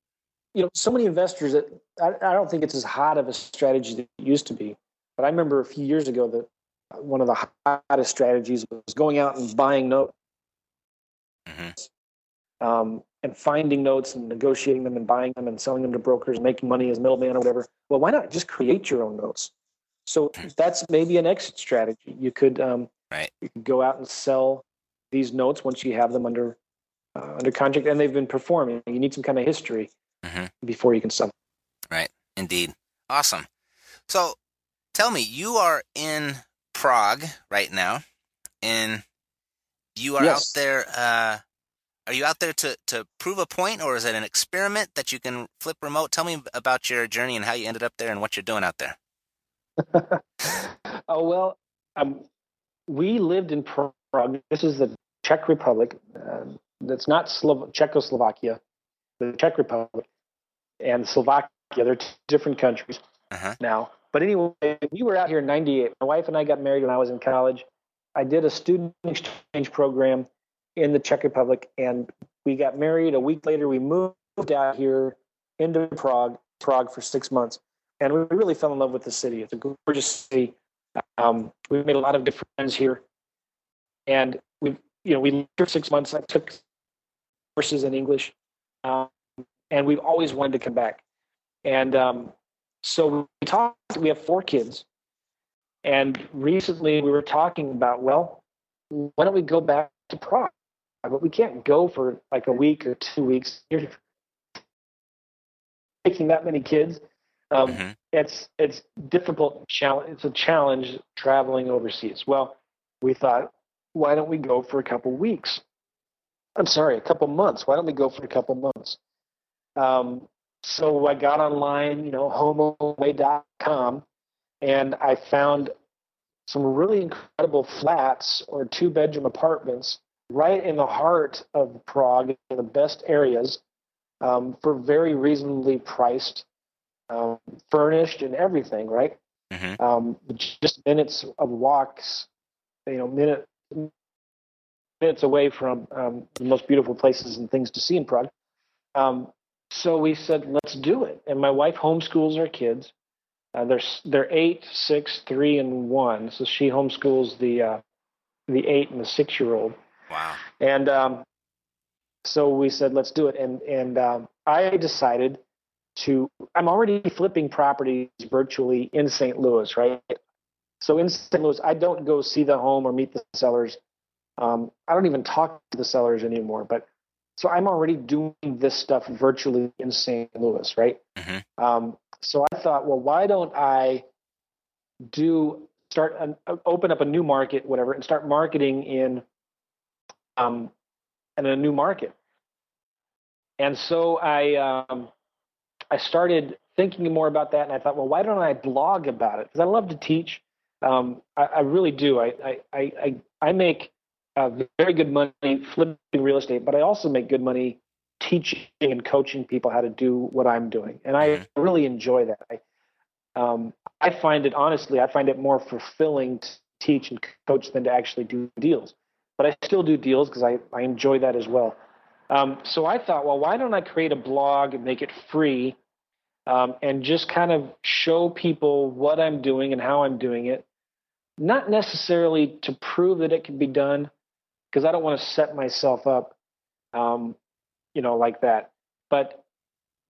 You know, so many investors that I, I don't think it's as hot of a strategy that it used to be. But I remember a few years ago that one of the hottest strategies was going out and buying notes Mhm. um, and finding notes and negotiating them and buying them and selling them to brokers, making money as middleman or whatever. Well, why not just create your own notes? So that's maybe an exit strategy. You could um, Right. you could go out and sell these notes once you have them under uh, under contract and they've been performing. You need some kind of history Mhm. before you can sell. Right? Indeed. Awesome. So tell me, you are in Prague right now, and you are Yes. out there. Uh, are you out there to, to prove a point, or is it an experiment that you can flip remote? Tell me about your journey and how you ended up there and what you're doing out there. [LAUGHS] oh well, um, we lived in Prague. This is the Czech Republic. Uh, that's not Slo- Czechoslovakia, the Czech Republic, and Slovakia. They're two different countries Uh-huh. now. But anyway, we were out here in '98. My wife and I got married when I was in college. I did a student exchange program in the Czech Republic, and we got married. A week later, we moved out here into Prague, Prague for six months, and we really fell in love with the city. It's a gorgeous city. Um, we made a lot of good friends here, and we, you know, we lived for six months. I took courses in English, um, and we've always wanted to come back. And um, so we talked. We have four kids, and recently we were talking about, well, why don't we go back to Prague? But we can't go for like a week or two weeks. You're taking that many kids. Um, Mhm. it's it's difficult challenge it's a challenge traveling overseas well we thought why don't we go for a couple weeks i'm sorry a couple months why don't we go for a couple months um, so i got online you know homeaway.com and i found some really incredible flats or two bedroom apartments right in the heart of prague in the best areas um, for very reasonably priced um, furnished and everything, right? Mhm. Um, just minutes of walks, you know, minute, minutes away from um, the most beautiful places and things to see in Prague. Um, so we said, let's do it. And my wife homeschools our kids. Uh, they're they're eight, six, three, and one. So she homeschools the uh, the eight and the six year old. Wow. And um, so we said, let's do it. And and um, I decided to. I'm already flipping properties virtually in St. Louis, right? So in St. Louis, I don't go see the home or meet the sellers. Um, I don't even talk to the sellers anymore. But so I'm already doing this stuff virtually in St. Louis, right? Mhm. Um, so I thought, well, why don't I do start an, open up a new market, whatever, and start marketing in um, in a new market. And so I um, I started thinking more about that, and I thought, well, why don't I blog about it? Because I love to teach. Um, I, I, really do. I I I I make uh, very good money flipping real estate, but I also make good money teaching and coaching people how to do what I'm doing, and I mm-hmm. really enjoy that. I, um, I find it honestly, I find it more fulfilling to teach and coach than to actually do deals. But I still do deals because I, I enjoy that as well. Um, so I thought, well, why don't I create a blog and make it free um, and just kind of show people what I'm doing and how I'm doing it? Not necessarily to prove that it can be done, because I don't want to set myself up, um, you know, like that. But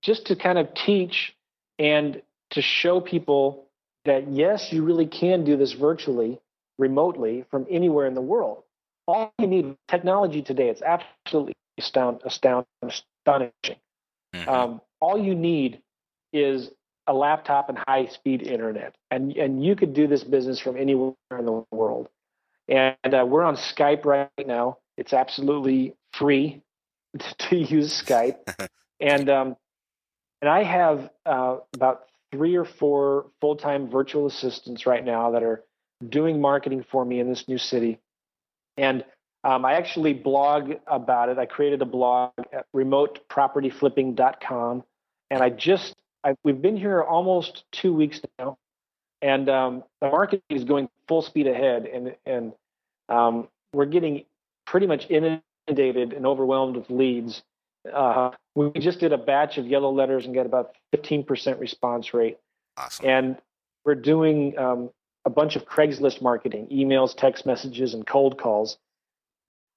just to kind of teach and to show people that yes, you really can do this virtually, remotely from anywhere in the world. All you need technology today. It's absolutely astound, astound, astonishing. Mm-hmm. Um, all you need is a laptop and high speed internet, and and you could do this business from anywhere in the world. And uh, we're on Skype right now. It's absolutely free [LAUGHS] to use Skype, [LAUGHS] and um, and I have uh, about three or four full time virtual assistants right now that are doing marketing for me in this new city. And um, I actually blog about it. I created a blog at remotepropertyflipping.com, and I just I, we've been here almost two weeks now, and um, the market is going full speed ahead, and and um, we're getting pretty much inundated and overwhelmed with leads. Uh, we just did a batch of yellow letters and got about 15% response rate. Awesome. And we're doing um, a bunch of Craigslist marketing, emails, text messages, and cold calls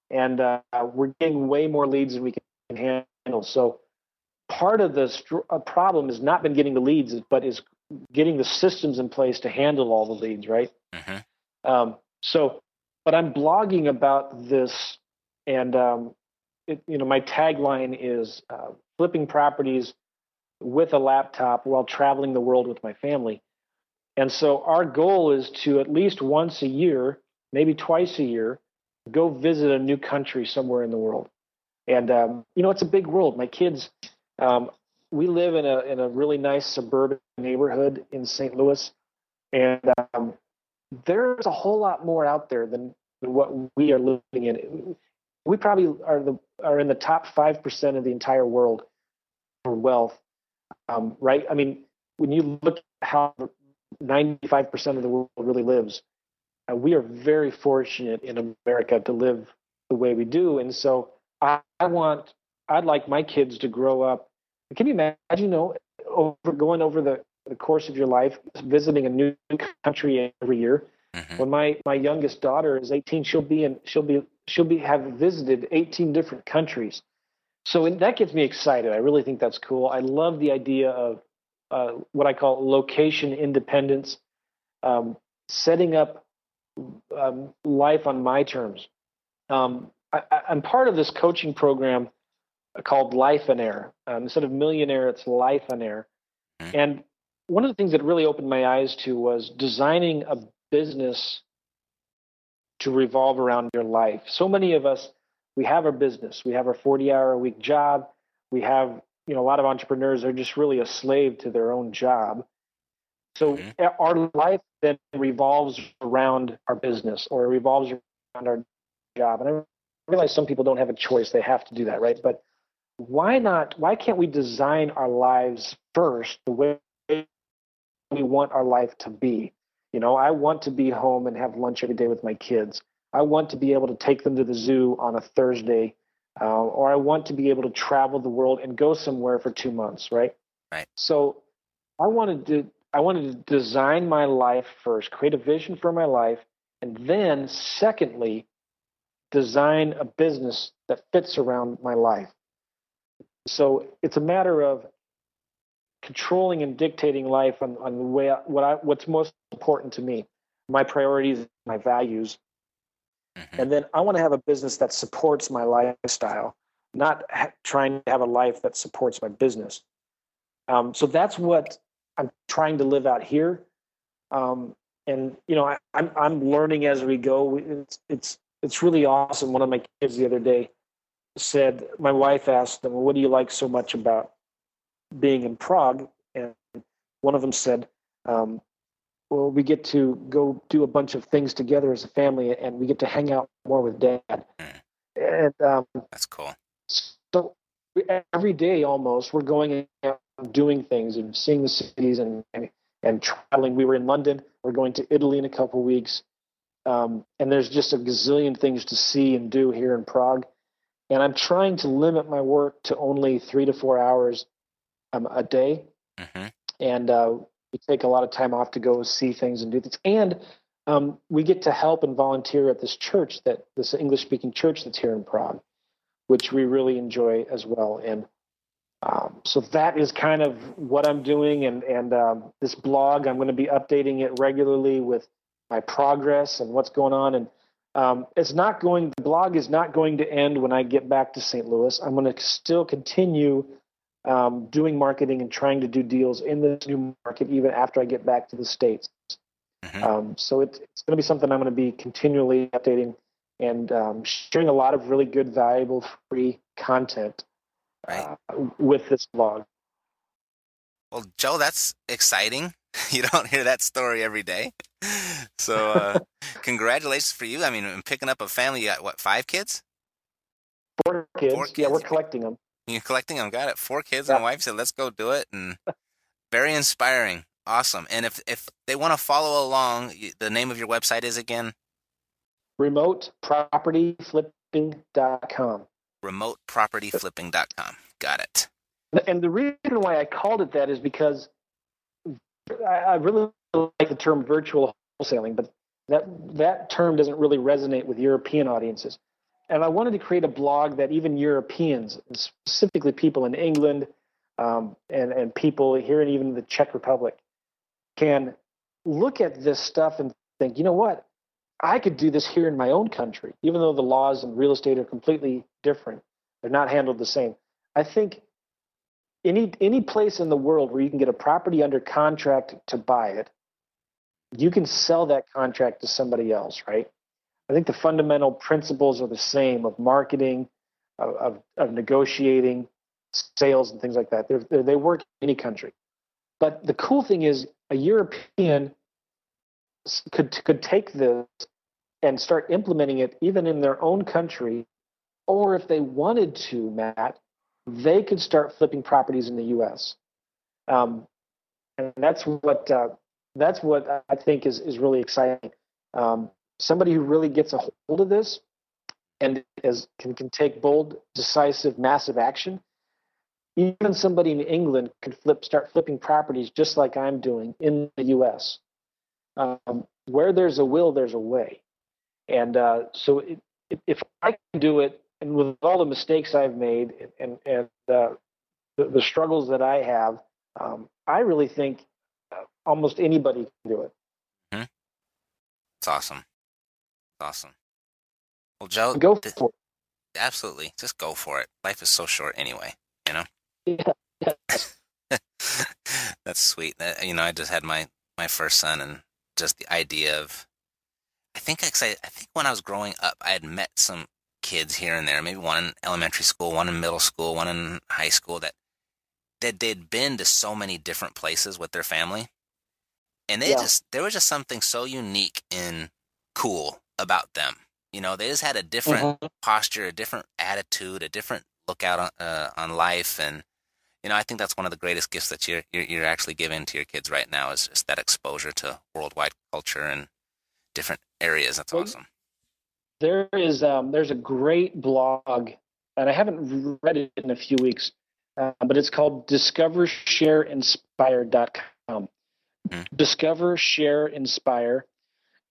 and uh, we're getting way more leads than we can handle. So part of the str- uh, problem has not been getting the leads, but is getting the systems in place to handle all the leads, right? Mm-hmm. Um, so, but I'm blogging about this, and um, it, you know, my tagline is uh, flipping properties with a laptop while traveling the world with my family. And so our goal is to at least once a year, maybe twice a year, go visit a new country somewhere in the world. And um, you know, it's a big world. My kids, um, we live in a in a really nice suburban neighborhood in St. Louis, and um, there's a whole lot more out there than, what we are living in. We probably are the are in the top five percent of the entire world for wealth, um, right? I mean, when you look at how 95% of the world really lives, uh, we are very fortunate in America to live the way we do. And so I, I want, I'd like my kids to grow up. Can you imagine, you know, over going over the, the course of your life, visiting a new country every year? Mm-hmm. When my, my youngest daughter is 18, she'll be in, she'll be, she'll be, have visited 18 different countries. So that gets me excited. I really think that's cool. I love the idea of uh, what I call location independence, um, setting up um, life on my terms. Um, I, am part of this coaching program called Lifeonaire. Um, instead of millionaire, it's Lifeonaire. Mm-hmm. And one of the things that really opened my eyes to was designing a business to revolve around your life. So many of us, we have our business, we have our 40 hour a week job, we have, you know, a lot of entrepreneurs are just really a slave to their own job. So mm-hmm. our life then revolves around our business or it revolves around our job. And I realize some people don't have a choice; they have to do that, right? But why not? Why can't we design our lives first the way we want our life to be? You know, I want to be home and have lunch every day with my kids. I want to be able to take them to the zoo on a Thursday, uh, or I want to be able to travel the world and go somewhere for two months, right? Right. So I wanted to I wanted to design my life first, create a vision for my life, and then, secondly, design a business that fits around my life. So it's a matter of controlling and dictating life on, on the way what I, what's most important to me, my priorities, my values, mm-hmm. and then I want to have a business that supports my lifestyle, not ha- trying to have a life that supports my business. Um, so that's what I'm trying to live out here. Um, and you know, I, am I'm, I'm learning as we go. It's it's it's really awesome. One of my kids the other day said, my wife asked them, "What do you like so much about being in Prague?" and one of them said, um, "Well, we get to go do a bunch of things together as a family, and we get to hang out more with Dad." Mm. And um, that's cool. So every day, almost, we're going out doing things and seeing the cities and, and and traveling. We were in London. We're going to Italy in a couple weeks. Um, and there's just a gazillion things to see and do here in Prague. And I'm trying to limit my work to only three to four hours um, a day. Mm-hmm. And uh, we take a lot of time off to go see things and do things. And um, we get to help and volunteer at this church that this English speaking church that's here in Prague, which we really enjoy as well. And um, so that is kind of what I'm doing, and and um, this blog I'm going to be updating it regularly with my progress and what's going on. And um, it's not going. The blog is not going to end when I get back to St. Louis. I'm going to still continue um, doing marketing and trying to do deals in this new market even after I get back to the states. Mm-hmm. Um, so it, it's going to be something I'm going to be continually updating and um, sharing a lot of really good, valuable, free content right. uh, with this blog. Well, Joe, that's exciting. [LAUGHS] You don't hear that story every day. [LAUGHS] So, uh, congratulations for you. I mean, picking up a family, you got what, five kids? Four kids. Four kids. Yeah, we're collecting them. You're collecting them. Got it. Four kids yeah. and a wife said, let's go do it. And very inspiring. Awesome. And if, if they want to follow along, the name of your website is again? RemotePropertyFlipping.com remotepropertyflipping.com. Got it. And the reason why I called it that is because I, really like the term virtual wholesaling, but that that term doesn't really resonate with European audiences. And I wanted to create a blog that even Europeans, specifically people in England um, and and people here and even the Czech Republic, can look at this stuff and think, you know what, I could do this here in my own country, even though the laws in real estate are completely different. They're not handled the same. I think any any place in the world where you can get a property under contract to buy it, you can sell that contract to somebody else, right? I think the fundamental principles are the same of marketing, of, of, of negotiating, sales, and things like that. They're, they're, they work in any country. But the cool thing is, a European could could take this and start implementing it even in their own country, or if they wanted to, Matt, they could start flipping properties in the U.S. Um, and that's what uh, that's what I think is is really exciting. Um, somebody who really gets a hold of this and is, can can take bold, decisive, massive action. Even somebody in England could flip, start flipping properties just like I'm doing in the U.S. Um, where there's a will, there's a way. And uh, so it, if I can do it, and with all the mistakes I've made and and uh, the, the, struggles that I have, um, I really think almost anybody can do it. Mm-hmm. It's awesome. It's awesome. Well, Joe, go th- for it. Absolutely, just go for it. Life is so short anyway. You know. Yeah. [LAUGHS] That's sweet. You know, I just had my my first son, and just the idea of I think I, I think when I was growing up, I had met some kids here and there, maybe one in elementary school, one in middle school, one in high school that that they'd been to so many different places with their family. And they yeah. just there was just something so unique and cool about them. You know, they just had a different mm-hmm. posture, a different attitude, a different look out on, uh, on life and you know, I think that's one of the greatest gifts that you're, you're, you're actually giving to your kids right now is just that exposure to worldwide culture and different areas. That's well, awesome. There is um, there's a great blog, and I haven't read it in a few weeks, uh, but it's called DiscoverShareInspire.com. Mm-hmm. Discover, share, inspire,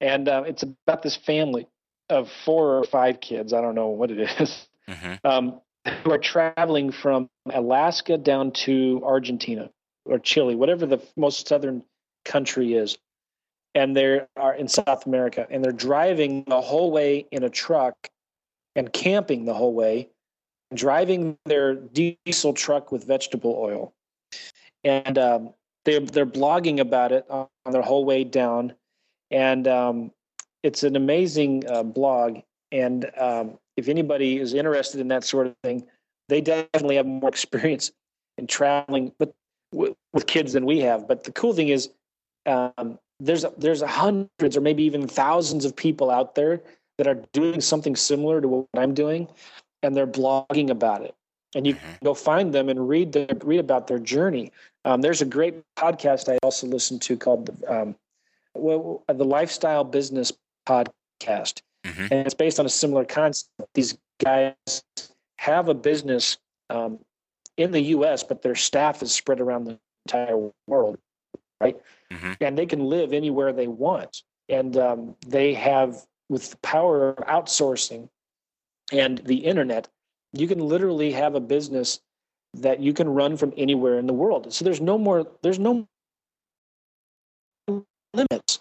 and uh, it's about this family of four or five kids. I don't know what it [LAUGHS] is. Mm-hmm. Um, who are traveling from Alaska down to Argentina or Chile, whatever the most southern country is. And they are in South America and they're driving the whole way in a truck and camping the whole way, driving their diesel truck with vegetable oil. And um, they're, they're blogging about it on their whole way down. And um, it's an amazing uh, blog. And um, if anybody is interested in that sort of thing, they definitely have more experience in traveling. But with, with kids than we have. But the cool thing is, um, there's there's hundreds or maybe even thousands of people out there that are doing something similar to what I'm doing, and they're blogging about it. And you mm-hmm. go find them and read their, read about their journey. Um, there's a great podcast I also listen to called um, well, the Lifestyle Business Podcast, mm-hmm. and it's based on a similar concept. These guys have a business um, in the U.S., but their staff is spread around the entire world, right? Mm-hmm. And they can live anywhere they want, and um, they have with the power of outsourcing and the internet, you can literally have a business that you can run from anywhere in the world. So there's no more there's no limits.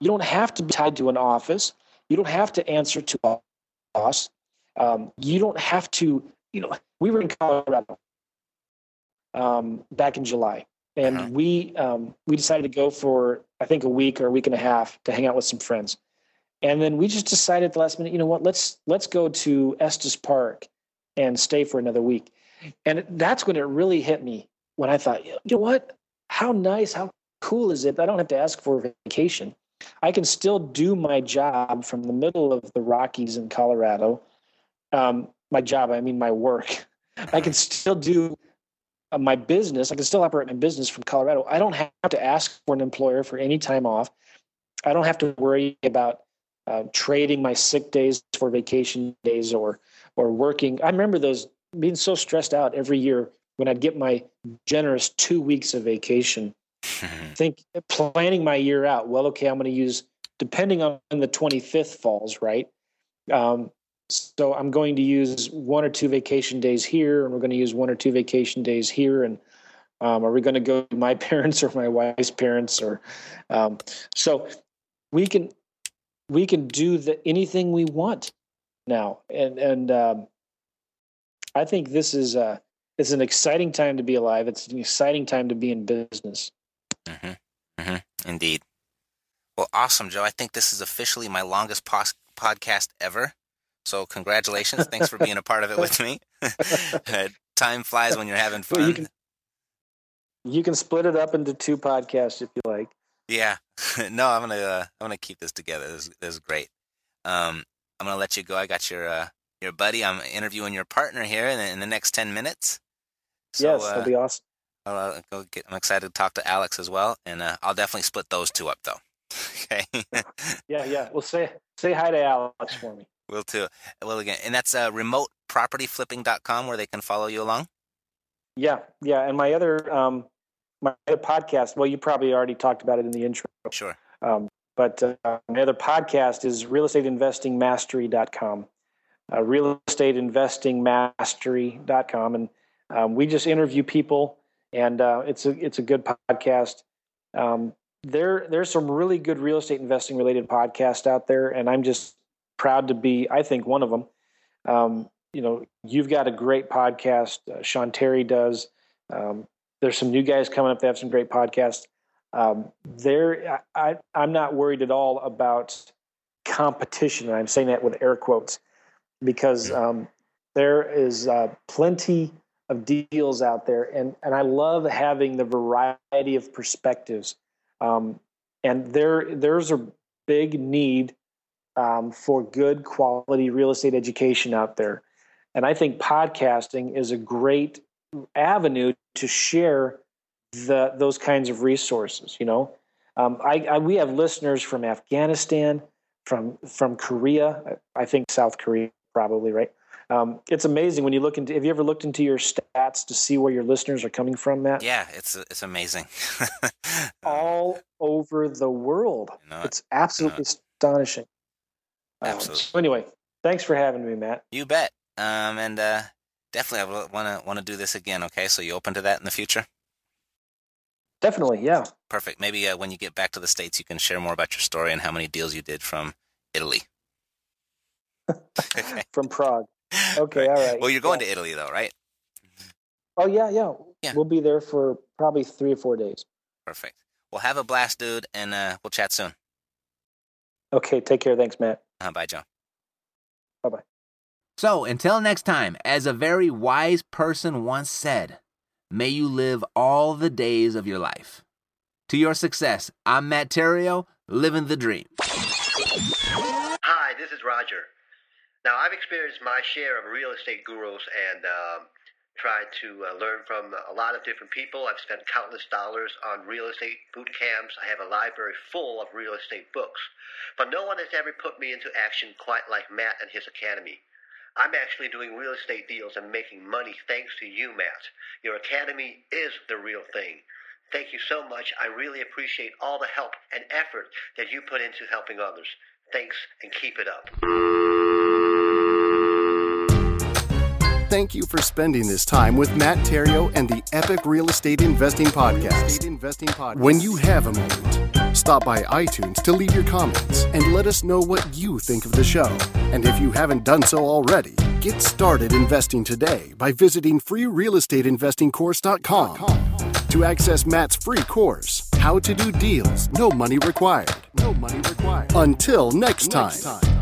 You don't have to be tied to an office. You don't have to answer to a boss. Um, you don't have to, you know, we were in Colorado um, back in July, and uh-huh. we um, we decided to go for I think a week or a week and a half to hang out with some friends. And then we just decided at the last minute, you know what, let's let's go to Estes Park and stay for another week. And that's when it really hit me when I thought, you know what? How nice, how cool is it? I don't have to ask for a vacation. I can still do my job from the middle of the Rockies in Colorado. Um, my job, I mean my work. [LAUGHS] I can still do uh, my business. I can still operate my business from Colorado. I don't have to ask for an employer for any time off. I don't have to worry about uh, trading my sick days for vacation days or or working. I remember those being so stressed out every year when I'd get my generous two weeks of vacation. [LAUGHS] think planning my year out. Well, okay, I'm going to use depending on when the 25th falls, right? Um, so I'm going to use one or two vacation days here, and we're going to use one or two vacation days here, and um, are we going to go to my [LAUGHS] parents or my wife's parents or um, so we can we can do the, anything we want now, and and um, I think this is a it's an exciting time to be alive. It's an exciting time to be in business. Mm-hmm. Mm-hmm. Indeed. Well, awesome, Joe. I think this is officially my longest pos- podcast ever. So congratulations. [LAUGHS] Thanks for being a part of it with me. [LAUGHS] time flies when you're having fun. Well, you, can, you can split it up into two podcasts if you like. Yeah, [LAUGHS] no, I'm gonna uh, I'm gonna keep this together. This, this is great. Um, I'm gonna let you go. I got your uh, your buddy. I'm interviewing your partner here in, in the next ten minutes. So, yes, that'll uh, be awesome. I'll uh, go get. I'm excited to talk to Alex as well, and uh, I'll definitely split those two up though. [LAUGHS] okay. [LAUGHS] yeah, yeah. Well, say say hi to Alex for me. [LAUGHS] Will too. Well, again, and that's uh, remotepropertyflipping.com where they can follow you along. Yeah, yeah, and my other um, my other podcast. Well, you probably already talked about it in the intro. Sure. Um, but uh, my other podcast is realestateinvestingmastery.com. Uh, realestateinvestingmastery.com, and um, we just interview people, and uh, it's a it's a good podcast. Um, there there's some really good real estate investing related podcasts out there, and I'm just proud to be I think one of them. Um, you know, you've got a great podcast. Uh, Sean Terry does. Um, there's some new guys coming up that have some great podcasts. Um, there, I, I'm not worried at all about competition. And I'm saying that with air quotes because um, there is uh, plenty of deals out there, and and I love having the variety of perspectives. Um, and there there's a big need um, for good quality real estate education out there, and I think podcasting is a great avenue to share the those kinds of resources. You know, um, I, I, we have listeners from Afghanistan, from from Korea. I think South Korea probably right. Um, it's amazing when you look into. Have you ever looked into your stats to see where your listeners are coming from, Matt? Yeah, it's it's amazing. [LAUGHS] All over the world, you know it's absolutely you know astonishing. Absolutely. Um, so anyway, thanks for having me, Matt. You bet. Um, and uh, definitely I want to want to do this again. Okay, so you open to that in the future? Definitely, yeah. Perfect. Maybe uh, when you get back to the states, you can share more about your story and how many deals you did from Italy. [LAUGHS] from Prague. Okay, right. all right. Well, you're going yeah. to Italy though, right? Oh yeah, yeah, yeah. We'll be there for probably three or four days. Perfect. Well, have a blast, dude, and uh, we'll chat soon. Okay, take care. Thanks, Matt. Uh, bye, John. Bye bye. So, until next time, as a very wise person once said, May you live all the days of your life. To your success, I'm Matt Theriault, living the dream. Now, I've experienced my share of real estate gurus and um, tried to uh, learn from a lot of different people. I've spent countless dollars on real estate boot camps. I have a library full of real estate books. But no one has ever put me into action quite like Matt and his academy. I'm actually doing real estate deals and making money thanks to you, Matt. Your academy is the real thing. Thank you so much. I really appreciate all the help and effort that you put into helping others. Thanks and keep it up. Thank you for spending this time with Matt Theriault and the Epic Real Estate Investing Podcast. When you have a moment, stop by iTunes to leave your comments and let us know what you think of the show. And if you haven't done so already, get started investing today by visiting freerealestateinvestingcourse.com to access Matt's free course, How to Do Deals, No Money Required. No money required. Until next time. Next time.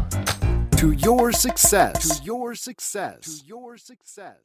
To your success. To your success. To your success.